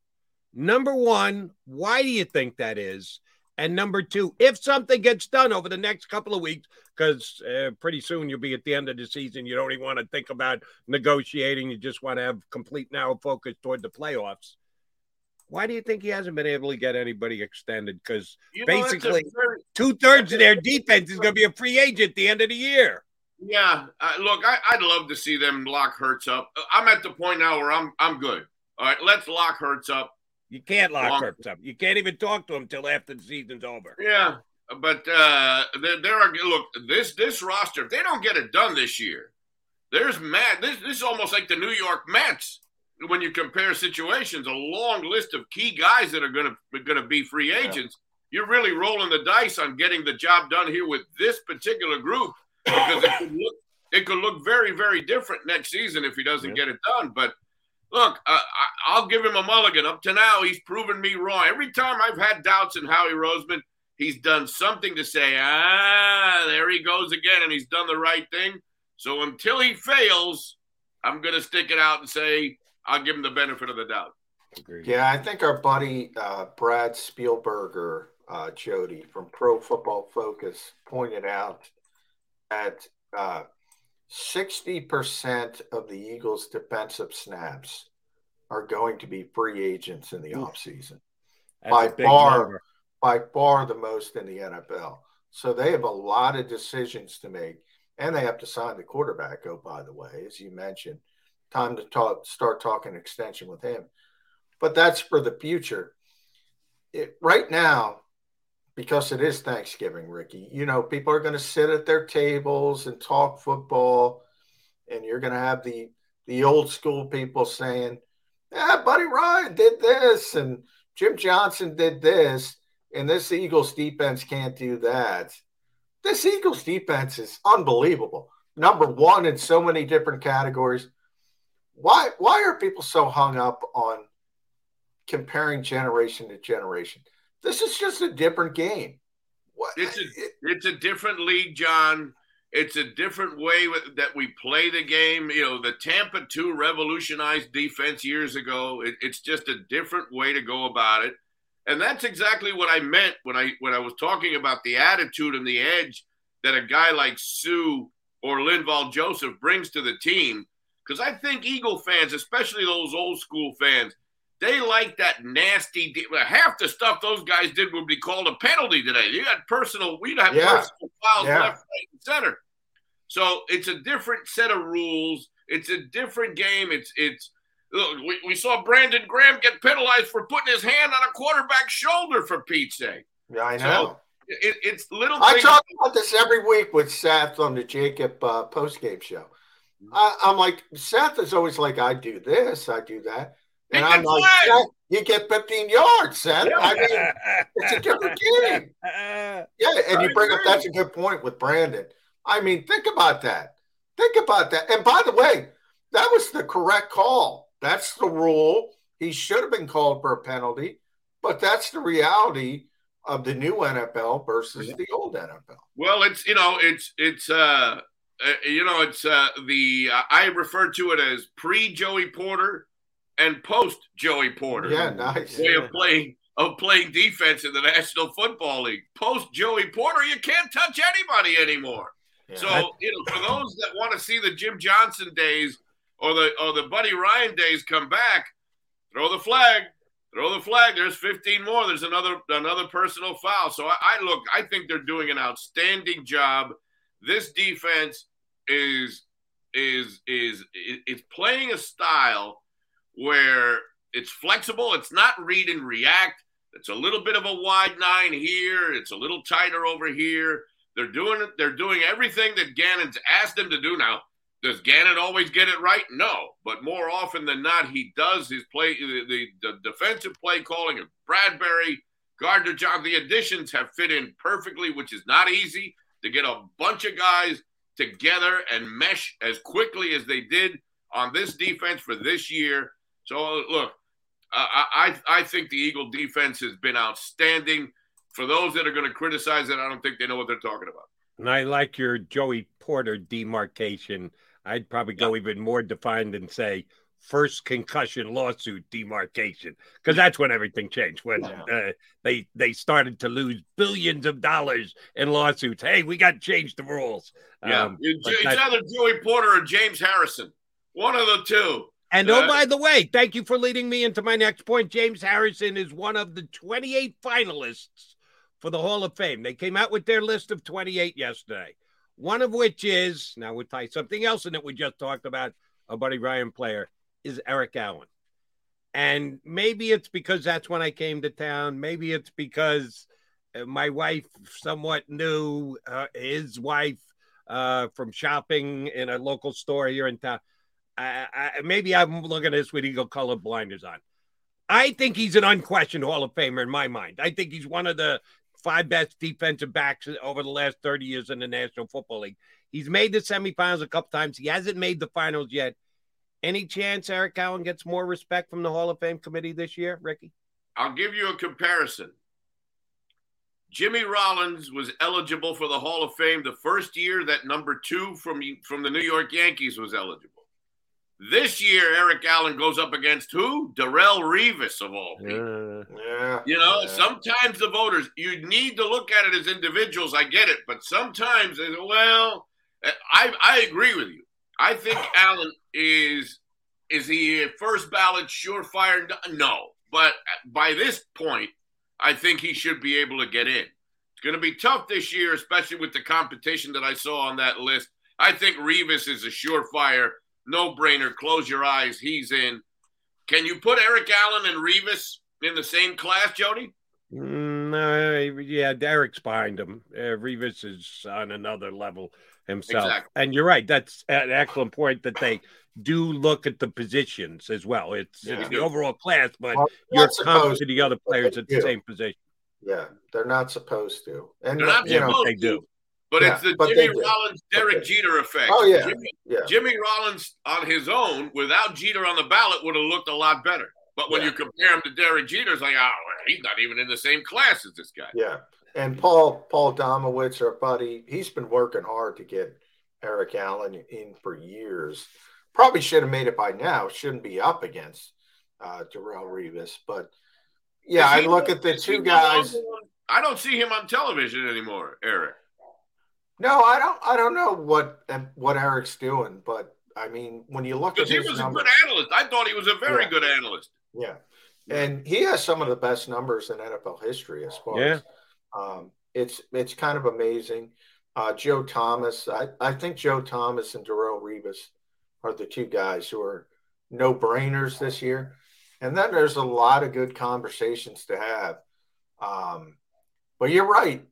Number one, why do you think that is? And number two, if something gets done over the next couple of weeks, because uh, pretty soon you'll be at the end of the season, you don't even want to think about negotiating. You just want to have complete now focus toward the playoffs. Why do you think he hasn't been able to get anybody extended? Because You know, that's a basically, two thirds of their defense is going to be a free agent at the end of the year. Yeah, uh, look, I, I'd love to see them lock Hurts up. I'm at the point now where I'm I'm good. All right, let's lock Hurts up. You can't lock Long- Hurts up. You can't even talk to him till after the season's over. Yeah, but uh, there, there are look this this roster. If they don't get it done this year, there's mad. This this is almost like the New York Mets when you compare situations. A long list of key guys that are going to going to be free agents. You're really rolling the dice on getting the job done here with this particular group because it could look it could look very very different next season if he doesn't get it done. But look, uh, I, I'll give him a mulligan. Up to now, he's proven me wrong. Every time I've had doubts in Howie Roseman, he's done something to say, ah, there he goes again, and he's done the right thing. So until he fails, I'm going to stick it out and say I'll give him the benefit of the doubt. Yeah, I think our buddy uh, Brad Spielberger uh, Jody from Pro Football Focus pointed out that uh, 60% of the Eagles' defensive snaps are going to be free agents in the offseason. By far, number. by far the most in the NFL. So they have a lot of decisions to make, and they have to sign the quarterback. Oh, by the way, as you mentioned, time to talk, start talking extension with him. But that's for the future. It, right now, because it is Thanksgiving, Rickie, you know, people are going to sit at their tables and talk football, and you're going to have the the old school people saying, "Yeah, Buddy Ryan did this, and Jim Johnson did this, and this Eagles defense can't do that." This Eagles defense is unbelievable. Number one in so many different categories. Why why are people so hung up on comparing generation to generation? This is just a different game. What? It's a it's a different league, John. It's a different way with, that we play the game. You know, the Tampa 2 revolutionized defense years ago. It, it's just a different way to go about it. And that's exactly what I meant when I when I was talking about the attitude and the edge that a guy like Suh or Linval Joseph brings to the team. Because I think Eagle fans, especially those old school fans, they like that nasty. Half the stuff those guys did would be called a penalty today. You got personal. We have yeah. personal fouls yeah. left, right, and center. So it's a different set of rules. It's a different game. It's it's. Look, we, we saw Brandon Graham get penalized for putting his hand on a quarterback's shoulder for Pete's sake. Yeah, I know. So it, it's little. I talk about this every week with Seth on the JAKIB uh, post game show. Mm-hmm. I, I'm like Seth is always like, I do this, I do that. And I'm like, you get 15 yards, Seth. Yeah. I mean, it's a different game. Yeah, and you bring up that's a good point with Brandon. I mean, think about that. Think about that. And by the way, that was the correct call. That's the rule. He should have been called for a penalty, but that's the reality of the new NFL versus yeah. the old NFL. Well, it's you know, it's it's uh, uh you know, it's uh the uh, I refer to it as pre Joey Porter and post Joey Porter. Yeah, nice. Way yeah. of playing of playing defense in the National Football League. Post Joey Porter, you can't touch anybody anymore. Yeah, so that, you know, for those that want to see the Jim Johnson days or the or the Buddy Ryan days come back, throw the flag. Throw the flag. There's 15 more. There's another another personal foul. So I, I look. I think they're doing an outstanding job. This defense is is is is playing a style where it's flexible. It's not read and react. It's a little bit of a wide nine here. It's a little tighter over here. They're doing it. They're doing everything that Gannon's asked them to do. Now, does Gannon always get it right? No, but more often than not, he does his play. The, the, the defensive play calling of Bradbury, Gardner John. The additions have fit in perfectly, which is not easy to get a bunch of guys together and mesh as quickly as they did on this defense for this year. So look, I I think the Eagle defense has been outstanding. For those that are going to criticize it, I don't think they know what they're talking about. And I like your Joey Porter demarcation. I'd probably go yeah. even more defined and say first concussion lawsuit demarcation because that's when everything changed when uh, they they started to lose billions of dollars in lawsuits hey we got to change the rules yeah um, it's, either joey porter or james harrison one of the two and oh, by the way, thank you for leading me into my next point. James Harrison is one of the 28 finalists for the Hall of Fame. They came out with their list of 28 yesterday. One of which is now we'll tie something else in it we just talked about. A Buddy Ryan player is Eric Allen. And maybe it's because that's when I came to town. Maybe it's because uh, my wife somewhat knew uh, his wife uh, from shopping in a local store here in town. I, I, maybe I'm looking at this with eagle color blinders on. I think he's an unquestioned Hall of Famer in my mind. I think he's one of the five best defensive backs over the last 30 years in the National Football League. He's made the semifinals a couple times. He hasn't made the finals yet. Any chance Eric Allen gets more respect from the Hall of Fame committee this year, Rickie? I'll give you a comparison. Jimmy Rollins was eligible for the Hall of Fame the first year that number two from, from the New York Yankees was eligible. This year, Eric Allen goes up against who? Darrelle Revis of all people. Yeah. You know, Yeah. sometimes the voters, you need to look at it as individuals. I get it. But sometimes, well, I, I agree with you. I think Allen is, is he a first ballot surefire? No. But by this point, I think he should be able to get in. It's going to be tough this year, especially with the competition that I saw on that list. I think Revis is a surefire, no brainer. Close your eyes. He's in. Can you put Eric Allen and Revis in the same class, Jody? Mm, No, yeah, Derek's behind him. Uh, Revis is on another level himself. Exactly. And you're right. That's an excellent point that they do look at the positions as well. It's, Yeah. it's the overall class, but Well, you're not coming supposed to the other players at the do. same position. Yeah, they're not supposed to. And They're not you know, supposed they do. But Yeah, it's the Jimmy. Rollins, Derek Jeter effect. Oh, yeah, Jimmy, yeah. Jimmy Rollins on his own, without Jeter on the ballot, would have looked a lot better. But when Yeah. you compare him to Derek Jeter, it's like, oh, he's not even in the same class as this guy. Yeah. And Paul Paul Domowitch, our buddy, he's been working hard to get Eric Allen in for years. Probably should have made it by now. Shouldn't be up against uh Darrelle Revis. But yeah, I look at the two guys. I don't see him on television anymore, Eric. No, I don't I don't know what what Eric's doing, but I mean when you look at Because he his was numbers, a good analyst. I thought he was a very Yeah. good analyst. Yeah. And he has some of the best numbers in NFL history as far Yeah. as um, it's it's kind of amazing. Uh, Joe Thomas, I, I think Joe Thomas and Darrelle Revis are the two guys who are no brainers this year. And then there's a lot of good conversations to have. Um, but you're right,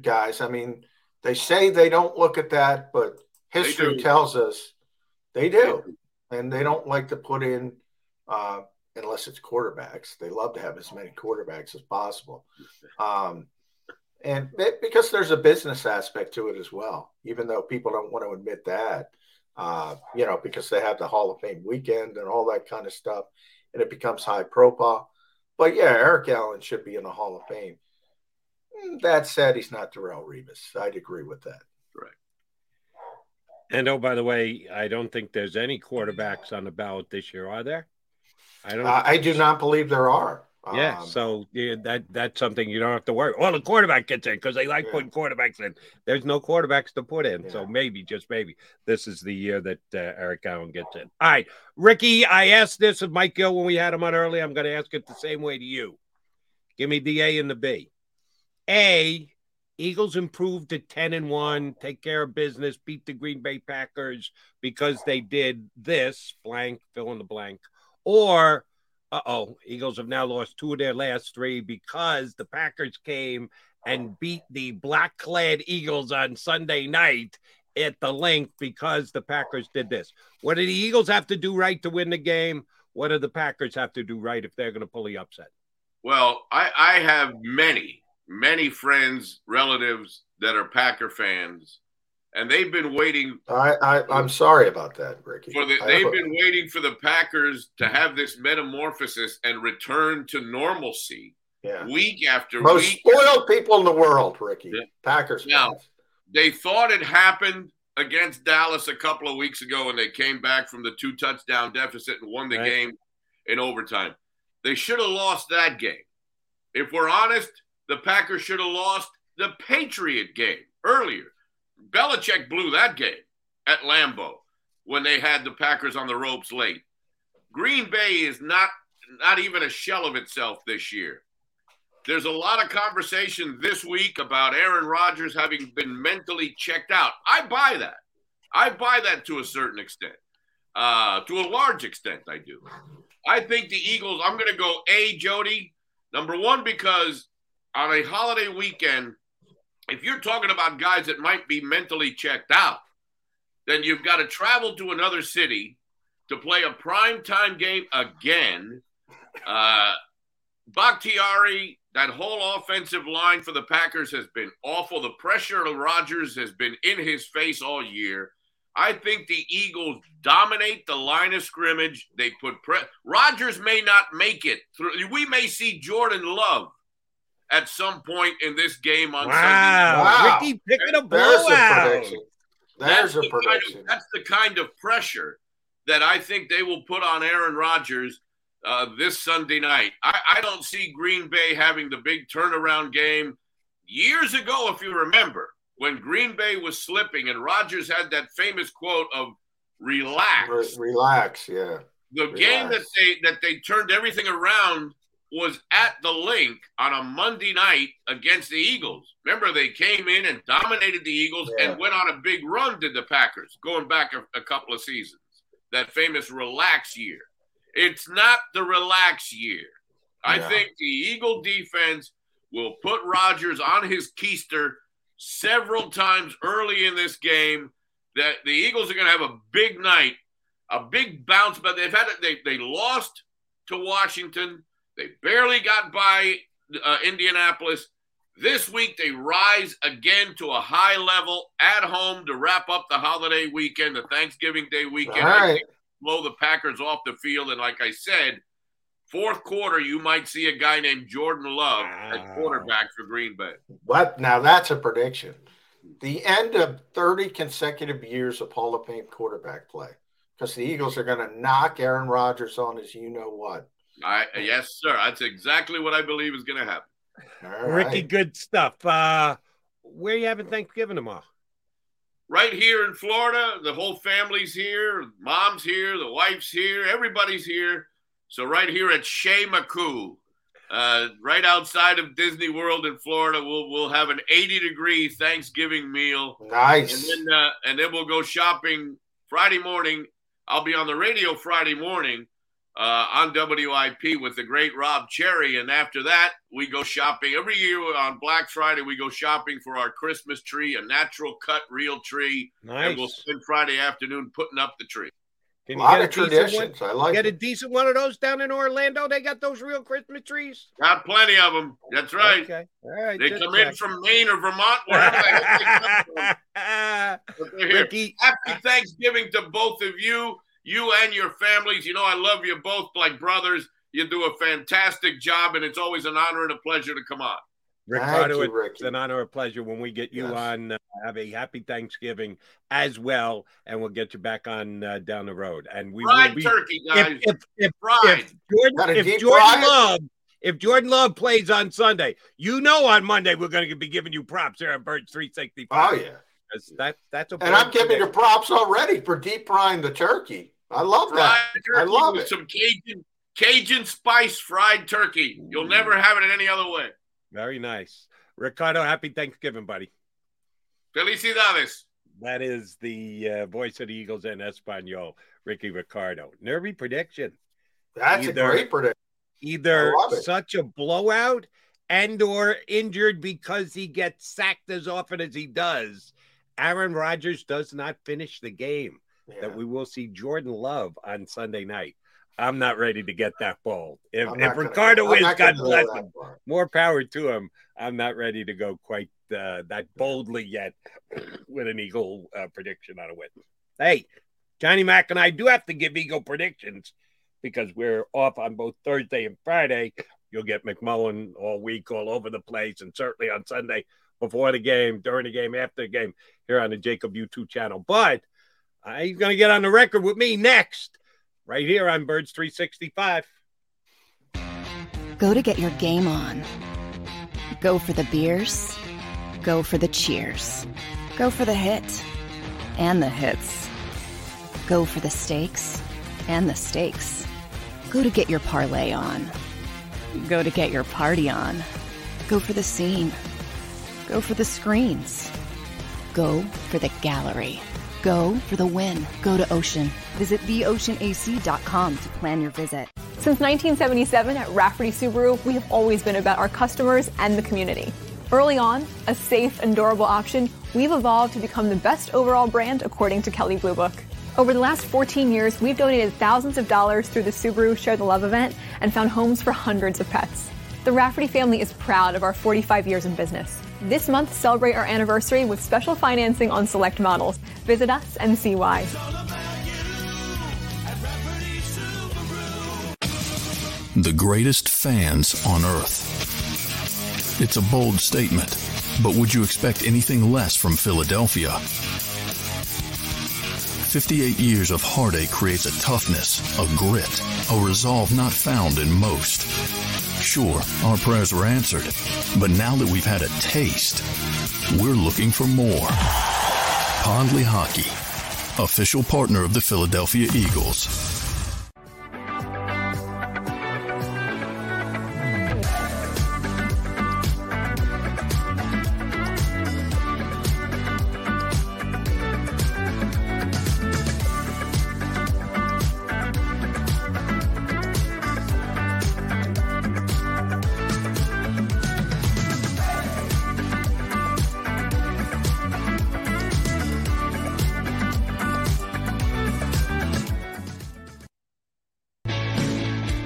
guys. I mean, they say they don't look at that, but history tells us they do. And they don't like to put in, uh, unless it's quarterbacks. They love to have as many quarterbacks as possible. Um, and it, because there's a business aspect to it as well, even though people don't want to admit that, uh, you know, because they have the Hall of Fame weekend and all that kind of stuff, and it becomes high profile. But yeah, Eric Allen should be in the Hall of Fame. Mm, That said, he's not Darrelle Revis. I'd agree with that. Right. And oh, by the way, I don't think there's any quarterbacks on the ballot this year, are there? I don't. Uh, I do not believe there are. Yeah, Um, so yeah, that that's something you don't have to worry. Well, the quarterback gets in because they like putting quarterbacks in. There's no quarterbacks to put in, so maybe just maybe this is the year that uh, Eric Allen gets in. All right, Rickie, I asked this of Mike Gill when we had him on earlier. I'm going to ask it the same way to you. Give me the A and the B. A, Eagles improved to 10 and 1, take care of business, beat the Green Bay Packers because they did this blank, fill in the blank. Or, uh oh, Eagles have now lost two of their last three because the Packers came and beat the black clad Eagles on Sunday night at the Linc because the Packers did this. What do the Eagles have to do right to win the game? What do the Packers have to do right if they're going to pull the upset? Well, I, I have many, many friends, relatives that are Packer fans, and they've been waiting I, I, I'm sorry about that, Rickie. for the. They've been waiting for the Packers to have this metamorphosis and return to normalcy yeah. week after week. most week. spoiled people in the world, Rickie. Packers Now, fans. they thought it happened against Dallas a couple of weeks ago when they came back from the two touchdown deficit and won the Right. game in overtime. They should have lost that game. If we're honest, the Packers should have lost the Patriot game earlier. Belichick blew that game at Lambeau when they had the Packers on the ropes late. Green Bay is not not even a shell of itself this year. There's a lot of conversation this week about Aaron Rodgers having been mentally checked out. I buy that. I buy that to a certain extent. Uh, to a large extent, I do. I think the Eagles, I'm going to go A, Jody. Number one, because on a holiday weekend, if you're talking about guys that might be mentally checked out, then you've got to travel to another city to play a prime time game again. Uh, Bakhtiari, that whole offensive line for the Packers has been awful. The pressure of Rodgers has been in his face all year. I think the Eagles dominate the line of scrimmage. They put pre- Rodgers may not make it through. We may see Jordan Love at some point in this game on Wow, Sunday. Rickie picking a There's a blowout. prediction. That's There's a the kind of- prediction. that's the kind of pressure that I think they will put on Aaron Rodgers uh, this Sunday night. I, I don't see Green Bay having the big turnaround game. Years ago, if you remember, when Green Bay was slipping and Rodgers had that famous quote of relax. Re- relax, yeah. The Relax. game that they that they turned everything around was at the Linc on a Monday night against the Eagles. Remember, they came in and dominated the Eagles Yeah. and went on a big run, did the Packers, going back a, a couple of seasons. That famous relax year. It's not the relax year. I Yeah. think the Eagle defense will put Rodgers on his keister several times early in this game. That the Eagles are going to have a big night, a big bounce, but they've had it. They they lost to Washington. They barely got by uh, Indianapolis. This week they rise again to a high level at home to wrap up the holiday weekend, the Thanksgiving Day weekend. All right. blow the Packers off the field, and like I said, fourth quarter you might see a guy named Jordan Love at quarterback for Green Bay. What? Now that's a prediction. The end of 30 consecutive years of Hall of Fame quarterback play. Because the Eagles are going to knock Aaron Rodgers on his you know what. I yes, sir. That's exactly what I believe is going to happen. All Rickie, right. good stuff. Uh, where you having Thanksgiving tomorrow? right here in Florida. The whole family's here. Mom's here. The wife's here. Everybody's here. So right here at Shea McCoo, uh, right outside of Disney World in Florida, we'll we'll have an 80 degree Thanksgiving meal. Nice. And then uh, and then we'll go shopping Friday morning. I'll be on the radio Friday morning uh, on WIP with the great Rob Charry, and after that we go shopping every year on Black Friday. We go shopping for our Christmas tree, a natural cut real tree, and we'll spend Friday afternoon putting up the tree. Can A lot get of decent traditions. One, I like get a decent one of those down in Orlando. They got those real Christmas trees. Got plenty of them. That's right. Okay. All right. They just come in from Maine or Vermont, wherever the heck they come from. But they're here. Rickie, Happy Thanksgiving to both of you, you and your families. You know, I love you both like brothers. You do a fantastic job, and it's always an honor and a pleasure to come on. Ricardo, you, it's Rickie. an honor, and a pleasure when we get you Yes. on. Uh, have a happy Thanksgiving as well, and we'll get you back on uh, down the road. And we will be turkey, guys. if if if, Fried. if Jordan, if Jordan? Love if Jordan Love plays on Sunday, you know on Monday we're going to be giving you props here on Birds Oh yeah. that that's a And I'm giving today. you props already for deep frying the turkey. I love Fried that. I love with it. some Cajun Cajun spice fried turkey. You'll never have it in any other way. very nice. Ricardo, happy Thanksgiving, buddy. Felicidades. That is the uh, voice of the Eagles in Espanol, Rickie Ricardo. Nervy prediction. That's Either- a great prediction. Either I love it. such a blowout and or injured because he gets sacked as often as he does. Aaron Rodgers does not finish the game. Yeah. That we will see Jordan Love on Sunday night. I'm not ready to get that bold. If, if gonna- Ricardo is, God bless him. More power to him. I'm not ready to go quite uh, that boldly yet with an Eagle uh, prediction on a win. Hey, Johnny Mac and I do have to give Eagle predictions because we're off on both Thursday and Friday. You'll get McMullen all week, all over the place, and certainly on Sunday before the game, during the game, after the game here on the JAKIB YouTube channel. But he's going to get on the record with me next, right here on Birds 365. Go to get your game on. Go for the beers. Go for the cheers. Go for the hit and the hits. Go for the stakes and the stakes. Go to get your parlay on. Go to get your party on. Go for the scene. Go for the screens. Go for the gallery. Go for the win. Go to Ocean. Visit theoceanac.com to plan your visit. Since 1977 at Rafferty Subaru, we have always been about our customers and the community. Early on, a safe and durable option, we've evolved to become the best overall brand according to Kelley Blue Book. Over the last 14 years, we've donated thousands of dollars through the Subaru Share the Love event and found homes for hundreds of pets. The Rafferty family is proud of our 45 years in business. This month, celebrate our anniversary with special financing on select models. Visit us and see why. The greatest fans on earth. It's a bold statement, but would you expect anything less from Philadelphia? 58 years of heartache creates a toughness, a grit, a resolve not found in most. Sure, our prayers were answered, but now that we've had a taste, we're looking for more. Pond Lehocky, official partner of the Philadelphia Eagles.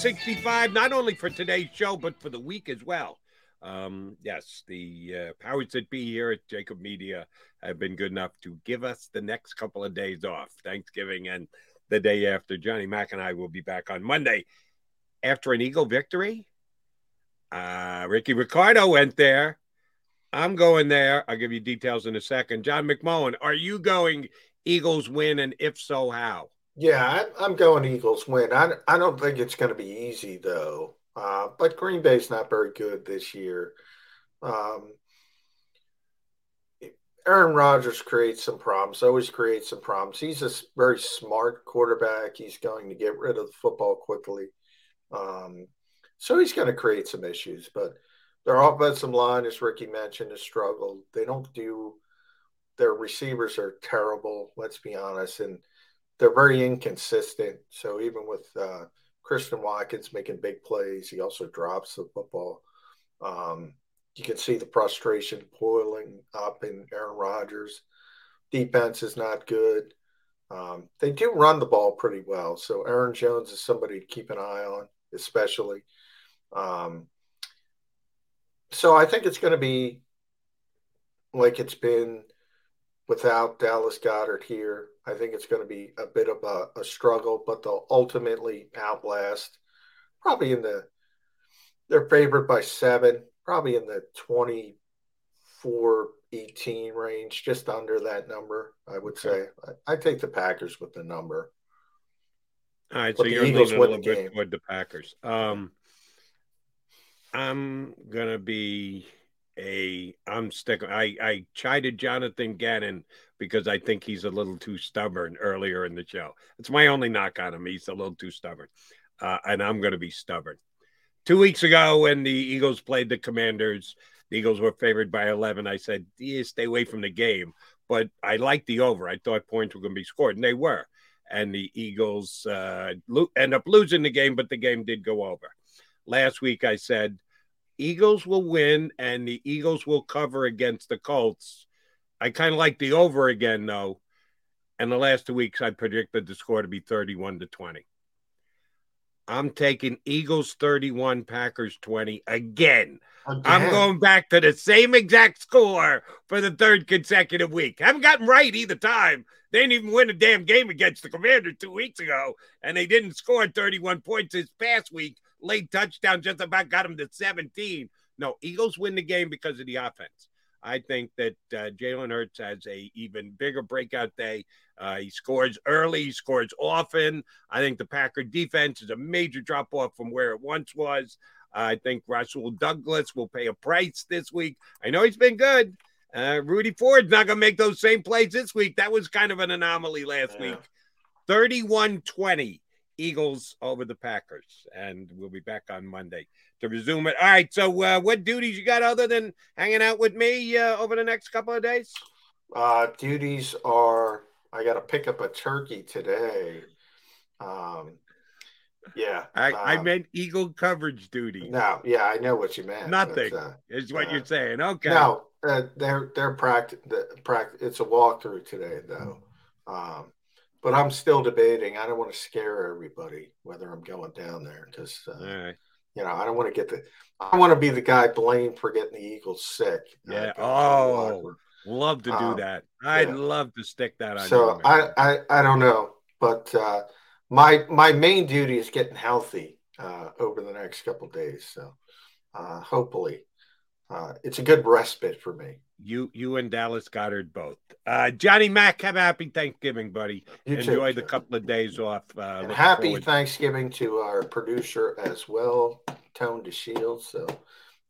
365, not only for today's show, but for the week as well. Um, yes, the uh, powers that be here at JAKIB Media have been good enough to give us the next couple of days off, Thanksgiving and the day after. Johnny Mack and I will be back on Monday after an Eagle victory. Uh, Rickie Ricardo went there. I'm going there. I'll give you details in a second. John McMullen, are you going Eagles win? And if so, how? Yeah, I'm going Eagles win. I, I don't think it's going to be easy though. Uh, but Green Bay's not very good this year. Um, Aaron Rodgers creates some problems. Always creates some problems. He's a very smart quarterback. He's going to get rid of the football quickly. Um, so he's going to create some issues. But their offensive line, as Rickie mentioned, has struggled. They don't do. Their receivers are terrible. Let's be honest, and they're very inconsistent. So even with uh, Christian Watkins making big plays, he also drops the football. Um, you can see the frustration boiling up in Aaron Rodgers. Defense is not good. Um, they do run the ball pretty well. So Aaron Jones is somebody to keep an eye on, especially. Um, so I think it's going to be like it's been without Dallas Goedert here. I think it's going to be a bit of a, a struggle, but they'll ultimately outlast. Probably in the they're favored by seven, probably in the 24 18 range, just under that number, I would say. I, I take the Packers with the number. All right, But so you're Eagles leaning a little bit game. toward the Packers. Um, I'm gonna be a. I'm sticking. I I chided Jonathan Gannon because I think he's a little too stubborn earlier in the show. It's my only knock on him. He's a little too stubborn, uh, and I'm gonna be stubborn. Two weeks ago, when the Eagles played the Commanders, the Eagles were favored by 11. I said, yeah, stay away from the game. But I liked the over. I thought points were going to be scored, and they were. And the Eagles uh, lo- end up losing the game, but the game did go over. Last week, I said, Eagles will win, and the Eagles will cover against the Colts. I kind of like the over again, though. And the last two weeks, I predicted the score to be 31 to 20. I'm taking Eagles 31, Packers 20 again. I'm going back to the same exact score for the third consecutive week. Haven't gotten right either time. They didn't even win a damn game against the Commanders two weeks ago, and they didn't score 31 points this past week. Late touchdown just about got him to 17. No, Eagles win the game because of the offense. I think that uh, Jalen Hurts has a even bigger breakout day. Uh, he scores early, he scores often. I think the Packer defense is a major drop off from where it once was. I think Rasul Douglas will pay a price this week. I know he's been good. Uh, Rudy Ford's not going to make those same plays this week. That was kind of an anomaly last Yeah. week. 31 20 Eagles over the Packers. And we'll be back on Monday to resume it. All right. So, uh, what duties you got other than hanging out with me uh, over the next couple of days? Uh, duties are I got to pick up a turkey today. Um, yeah, I, I um, meant Eagle coverage duty. no, yeah, I know what you meant. Nothing uh, is what uh, you're saying. Okay. No, uh, they're they're practice. The practice. It's a walkthrough today, though. Um, but I'm still debating. I don't want to scare everybody whether I'm going down there because uh, right. you know I don't want to get the. I want to be the guy blamed for getting the Eagles sick. Yeah. going to the locker Oh, love to do Um, that. I'd yeah. love to stick that on So you. I. I I don't know, but uh, my my main duty is getting healthy uh, over the next couple of days. So uh, hopefully, uh, it's a good respite for me. You you and Dallas Goedert both. Uh, Johnny Mack, have a happy Thanksgiving, buddy. You too, Enjoy the couple of days off. Uh, happy forward- Thanksgiving to our producer as well, Tone DeShields. So,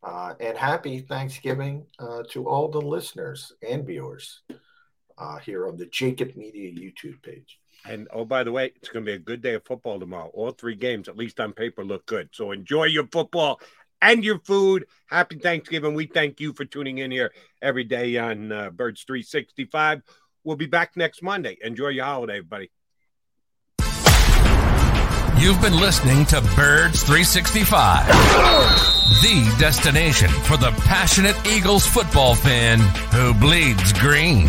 uh, and happy Thanksgiving uh, to all the listeners and viewers uh, here on the JAKIB Media YouTube page. And oh, by the way, it's going to be a good day of football tomorrow. All three games, at least on paper, look good. So enjoy your football and your food. Happy Thanksgiving. We thank you for tuning in here every day on uh, Birds 365. We'll be back next Monday. Enjoy your holiday, everybody. You've been listening to Birds 365, the destination for the passionate Eagles football fan who bleeds green.